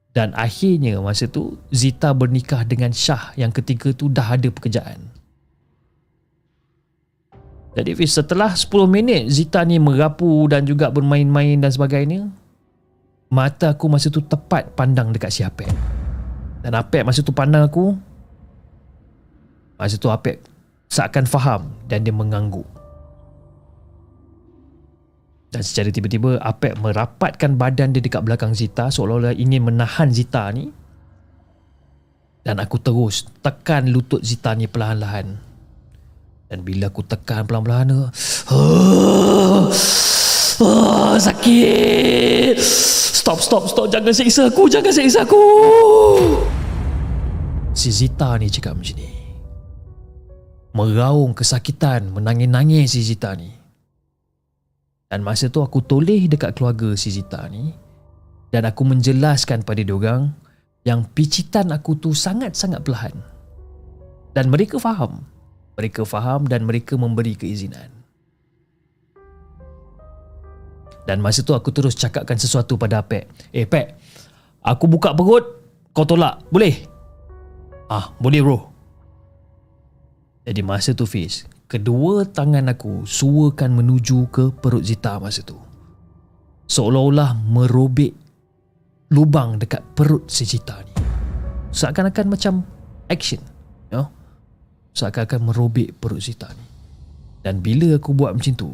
Dan akhirnya masa tu Zita bernikah dengan Syah yang ketika tu dah ada pekerjaan. Jadi setelah 10 minit Zita ni merapu dan juga bermain-main dan sebagainya Mata aku masa tu tepat pandang dekat si Apek. Dan Apek masa tu pandang aku. Masa tu Apek seakan faham dan dia mengangguk. Dan secara tiba-tiba Apek merapatkan badan dia dekat belakang Zita seolah-olah ingin menahan Zita ni. Dan aku terus tekan lutut Zita ni perlahan-lahan. Dan bila aku tekan perlahan-lahan, oh, oh, sakit. Stop, stop, stop. Jangan seksa aku. Jangan seksa aku. Si Zita ni cakap macam ni. Meraung kesakitan. Menangis-nangis si Zita ni. Dan masa tu aku toleh dekat keluarga si Zita ni. Dan aku menjelaskan pada diorang yang picitan aku tu sangat-sangat perlahan. Dan mereka faham. Mereka faham dan mereka memberi keizinan. Dan masa tu aku terus cakapkan sesuatu pada Apek. Eh Pek, aku buka perut, kau tolak. Boleh? Ah, boleh bro. Jadi masa tu Fiz, kedua tangan aku suakan menuju ke perut Zita masa tu. Seolah-olah merobek lubang dekat perut si Zita ni. Seakan-akan macam action. You know? Seakan-akan merobek perut Zita ni. Dan bila aku buat macam tu,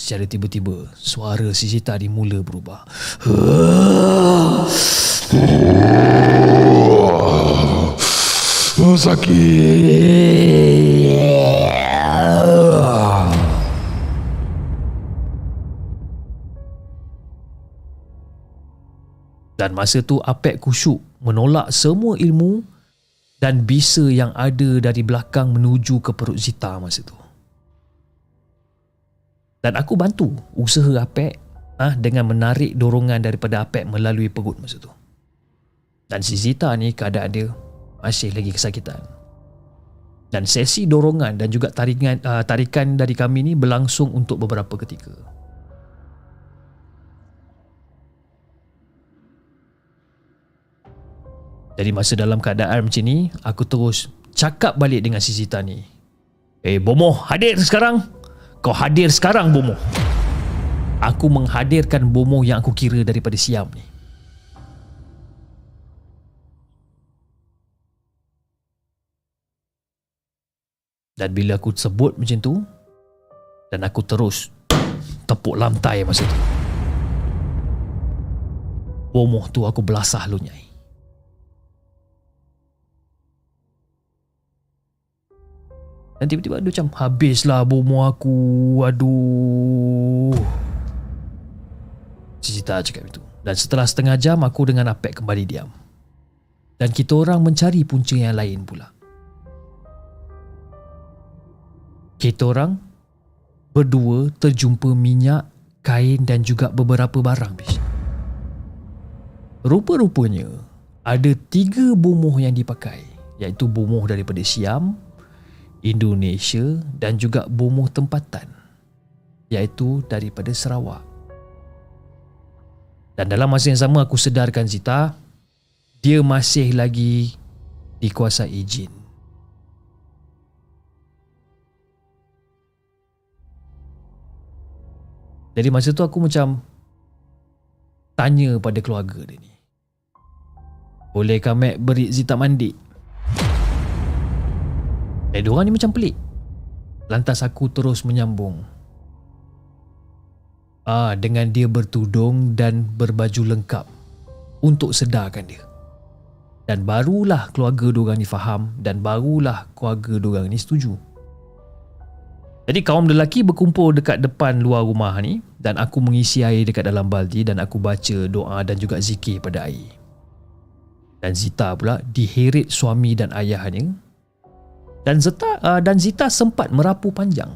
Secara tiba-tiba Suara si Zita ni mula berubah Oh, sakit. Dan masa tu Apek kusyuk Menolak semua ilmu Dan bisa yang ada dari belakang Menuju ke perut Zita masa tu Dan aku bantu Usaha Apek ah Dengan menarik dorongan daripada Apek Melalui perut masa tu Dan si Zita ni keadaan dia Masih lagi kesakitan Dan sesi dorongan Dan juga tarikan, uh, tarikan dari kami ni Berlangsung untuk beberapa ketika Jadi masa dalam keadaan macam ni, aku terus cakap balik dengan si Zita ni. Eh, Bomoh, hadir sekarang. Kau hadir sekarang, Bomoh. Aku menghadirkan Bomoh yang aku kira daripada Siam ni. Dan bila aku sebut macam tu, dan aku terus tepuk lantai masa tu. Bomoh tu aku belasah lunyai. Dan tiba-tiba ada macam Habislah bomo aku Aduh Cita cakap itu Dan setelah setengah jam Aku dengan Apek kembali diam Dan kita orang mencari punca yang lain pula Kita orang Berdua terjumpa minyak Kain dan juga beberapa barang bis. Rupa-rupanya Ada tiga bomoh yang dipakai Iaitu bomoh daripada Siam Indonesia dan juga bomoh tempatan iaitu daripada Sarawak. Dan dalam masa yang sama aku sedarkan Zita dia masih lagi dikuasai jin. Jadi masa tu aku macam tanya pada keluarga dia ni. Bolehkah Mac beri Zita mandi? Eh, diorang ni macam pelik. Lantas aku terus menyambung. Ah, dengan dia bertudung dan berbaju lengkap untuk sedarkan dia. Dan barulah keluarga diorang ni faham dan barulah keluarga diorang ni setuju. Jadi kaum lelaki berkumpul dekat depan luar rumah ni dan aku mengisi air dekat dalam baldi dan aku baca doa dan juga zikir pada air. Dan Zita pula diheret suami dan ayahnya dan Zita uh, dan Zita sempat merapu panjang.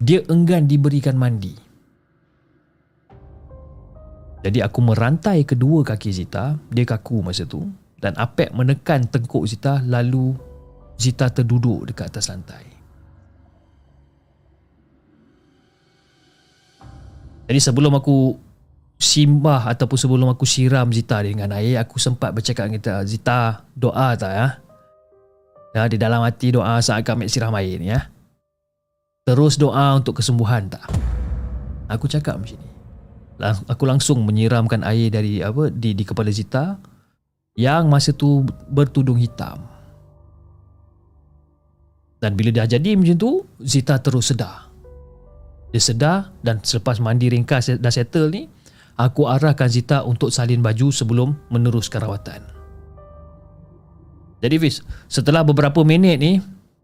Dia enggan diberikan mandi. Jadi aku merantai kedua kaki Zita, dia kaku masa tu dan Apek menekan tengkuk Zita lalu Zita terduduk dekat atas lantai. Jadi sebelum aku simbah ataupun sebelum aku siram Zita dengan air, aku sempat bercakap dengan Zita, Zita doa tak ya? Ya, di dalam hati doa saat kami siram air ni ya. Terus doa untuk kesembuhan tak? Aku cakap macam ni. Aku langsung menyiramkan air dari apa di di kepala Zita yang masa tu bertudung hitam. Dan bila dah jadi macam tu, Zita terus sedar. Dia sedar dan selepas mandi ringkas dah settle ni, aku arahkan Zita untuk salin baju sebelum meneruskan rawatan. Jadi Fiz, setelah beberapa minit ni,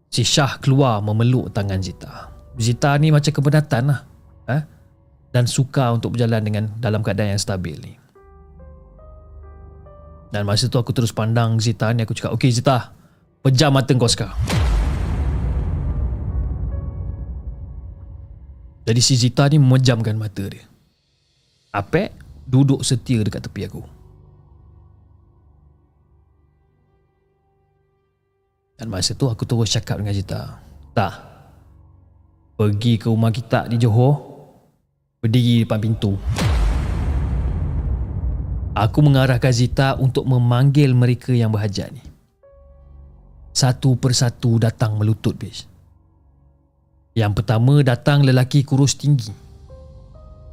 si Shah keluar memeluk tangan Zita. Zita ni macam keberatan lah. Eh? Dan suka untuk berjalan dengan dalam keadaan yang stabil ni. Dan masa tu aku terus pandang Zita ni, aku cakap, Okay Zita, pejam mata kau sekarang. Jadi si Zita ni memejamkan mata dia. Apek duduk setia dekat tepi aku. Dan masa tu aku terus cakap dengan Zita Tak Pergi ke rumah kita di Johor berdiri depan pintu. Aku mengarahkan Zita untuk memanggil mereka yang berhajat ni. Satu persatu datang melutut, bis. Yang pertama datang lelaki kurus tinggi.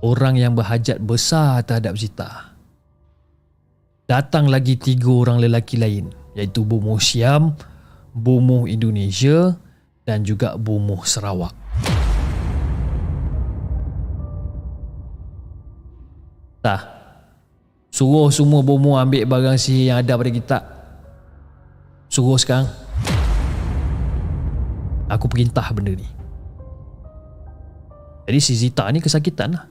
Orang yang berhajat besar terhadap Zita. Datang lagi tiga orang lelaki lain iaitu Bumuh Siam, Bumuh Indonesia dan juga Bumuh Sarawak. Tah. Suruh semua Bumuh ambil barang sihir yang ada pada kita. Suruh sekarang. Aku perintah benda ni. Jadi si Zita ni kesakitan lah.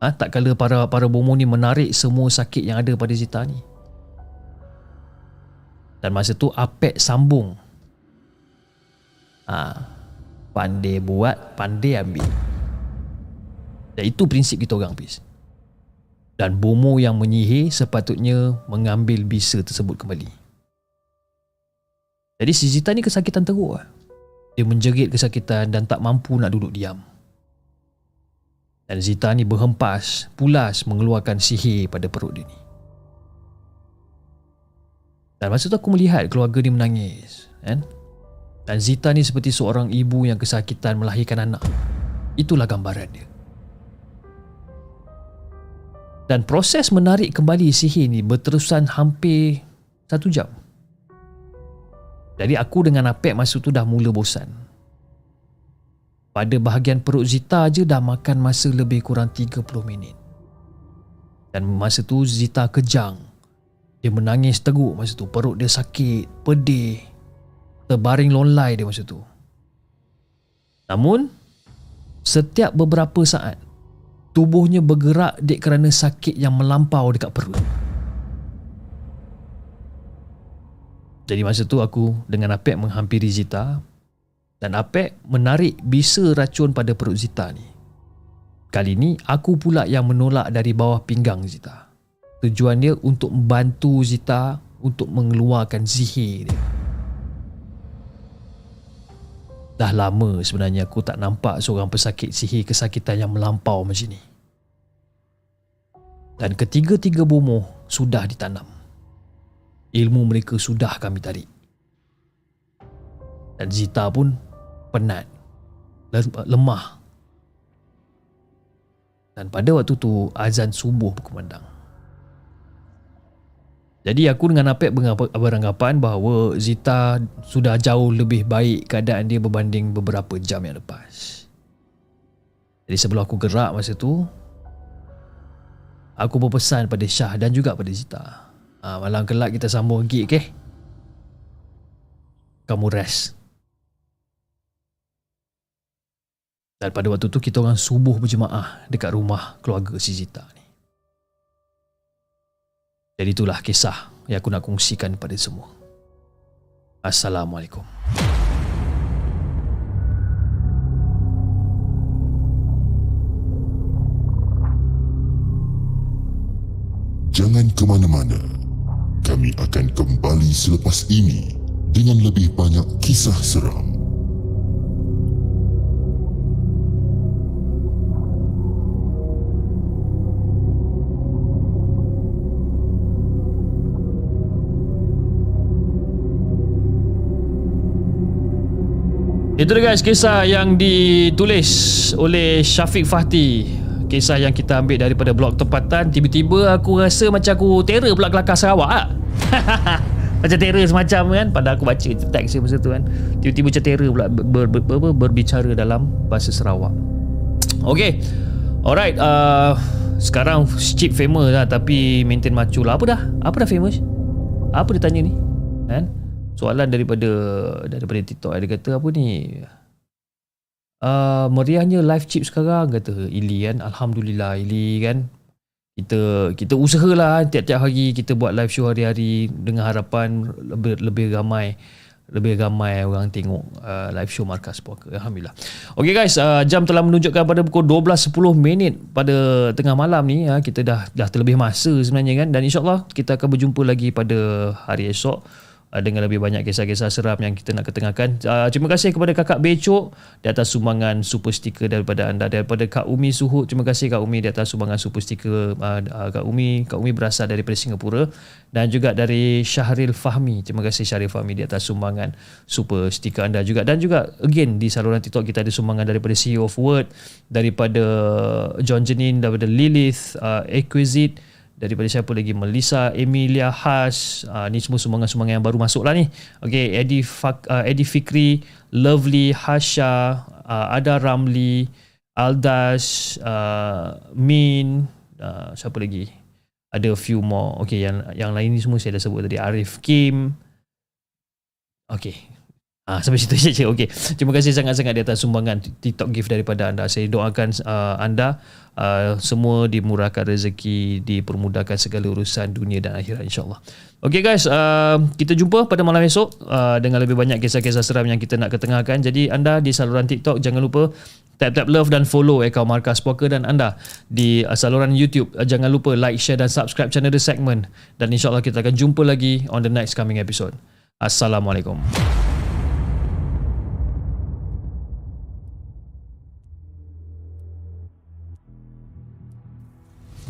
Ha, tak kala para para bomo ni menarik semua sakit yang ada pada Zita ni. Dan masa tu Apek sambung. Ha, pandai buat, pandai ambil. Dan itu prinsip kita orang, Pis. Dan bomo yang menyihir sepatutnya mengambil bisa tersebut kembali. Jadi si Zita ni kesakitan teruk lah. Dia menjerit kesakitan dan tak mampu nak duduk diam. Dan Zita ni berhempas, pulas mengeluarkan sihir pada perut dia ni. Dan masa tu aku melihat keluarga dia menangis. Kan? Dan Zita ni seperti seorang ibu yang kesakitan melahirkan anak. Itulah gambaran dia. Dan proses menarik kembali sihir ni berterusan hampir satu jam. Jadi aku dengan Apek masa tu dah mula bosan. Pada bahagian perut Zita je dah makan masa lebih kurang 30 minit. Dan masa tu Zita kejang. Dia menangis teruk masa tu. Perut dia sakit, pedih. Terbaring lonlai dia masa tu. Namun, setiap beberapa saat, tubuhnya bergerak dek kerana sakit yang melampau dekat perut. Jadi masa tu aku dengan Apek menghampiri Zita dan Apek menarik bisa racun pada perut Zita ni. Kali ni aku pula yang menolak dari bawah pinggang Zita. Tujuan dia untuk membantu Zita untuk mengeluarkan sihir dia. Dah lama sebenarnya aku tak nampak seorang pesakit sihir kesakitan yang melampau macam ni. Dan ketiga-tiga bomoh sudah ditanam. Ilmu mereka sudah kami tarik. Dan Zita pun penat, lemah. Dan pada waktu tu azan subuh berkumandang. Jadi aku dengan Apek beranggapan bahawa Zita sudah jauh lebih baik keadaan dia berbanding beberapa jam yang lepas. Jadi sebelum aku gerak masa tu, aku berpesan pada Syah dan juga pada Zita. Ha, malam kelak kita sambung lagi, okay? Kamu rest. Dan pada waktu tu kita orang subuh berjemaah dekat rumah keluarga si Zita ni. Jadi itulah kisah yang aku nak kongsikan pada semua. Assalamualaikum. Jangan ke mana-mana. Kami akan kembali selepas ini dengan lebih banyak kisah seram. Itu dia guys kisah yang ditulis oleh Syafiq Fahti Kisah yang kita ambil daripada blog tempatan Tiba-tiba aku rasa macam aku terror pula kelakar Sarawak lah Macam terror semacam kan Pada aku baca teks masa tu kan Tiba-tiba macam terror pula ber, ber, ber, ber, berbicara dalam bahasa Sarawak Okay Alright uh, Sekarang cheap famous lah Tapi maintain macu lah Apa dah? Apa dah famous? Apa dia tanya ni? Kan? Soalan daripada daripada TikTok dia kata apa ni uh, meriahnya live chip sekarang kata Ili kan Alhamdulillah Ili kan kita kita usahalah tiap-tiap hari kita buat live show hari-hari dengan harapan lebih lebih ramai lebih ramai orang tengok uh, live show Markas Puaka. Alhamdulillah. Okay guys, uh, jam telah menunjukkan pada pukul 12.10 minit pada tengah malam ni. Uh, kita dah dah terlebih masa sebenarnya kan. Dan insyaAllah kita akan berjumpa lagi pada hari esok uh, dengan lebih banyak kisah-kisah seram yang kita nak ketengahkan. Uh, terima kasih kepada Kakak Becok di atas sumbangan super stiker daripada anda. Daripada Kak Umi Suhut, terima kasih Kak Umi di atas sumbangan super stiker uh, uh, Kak Umi. Kak Umi berasal daripada Singapura dan juga dari Syahril Fahmi. Terima kasih Syahril Fahmi di atas sumbangan super stiker anda juga dan juga again di saluran TikTok kita ada sumbangan daripada CEO of Word, daripada John Jenin, daripada Lilith, uh, Exquisite, daripada siapa lagi? Melissa Emilia Hash uh, ni semua sumbangan-sumbangan yang baru masuk lah ni. Okay Eddie, Fak, uh, Eddie Fikri Lovely Hasha uh, Ada Ramli Aldash uh, Min uh, siapa lagi? Ada few more. Okay yang yang lain ni semua saya dah sebut tadi. Arif Kim. Okay Ah, sampai situ saja. Okey. Terima kasih sangat-sangat di atas sumbangan TikTok gift daripada anda. Saya doakan uh, anda uh, semua dimurahkan rezeki, dipermudahkan segala urusan dunia dan akhirat insya-Allah. Okey guys, uh, kita jumpa pada malam esok uh, dengan lebih banyak kisah-kisah seram yang kita nak ketengahkan. Jadi anda di saluran TikTok jangan lupa tap-tap love dan follow akaun Markas Poker dan anda di uh, saluran YouTube uh, jangan lupa like, share dan subscribe channel The Segment dan insya-Allah kita akan jumpa lagi on the next coming episode. Assalamualaikum.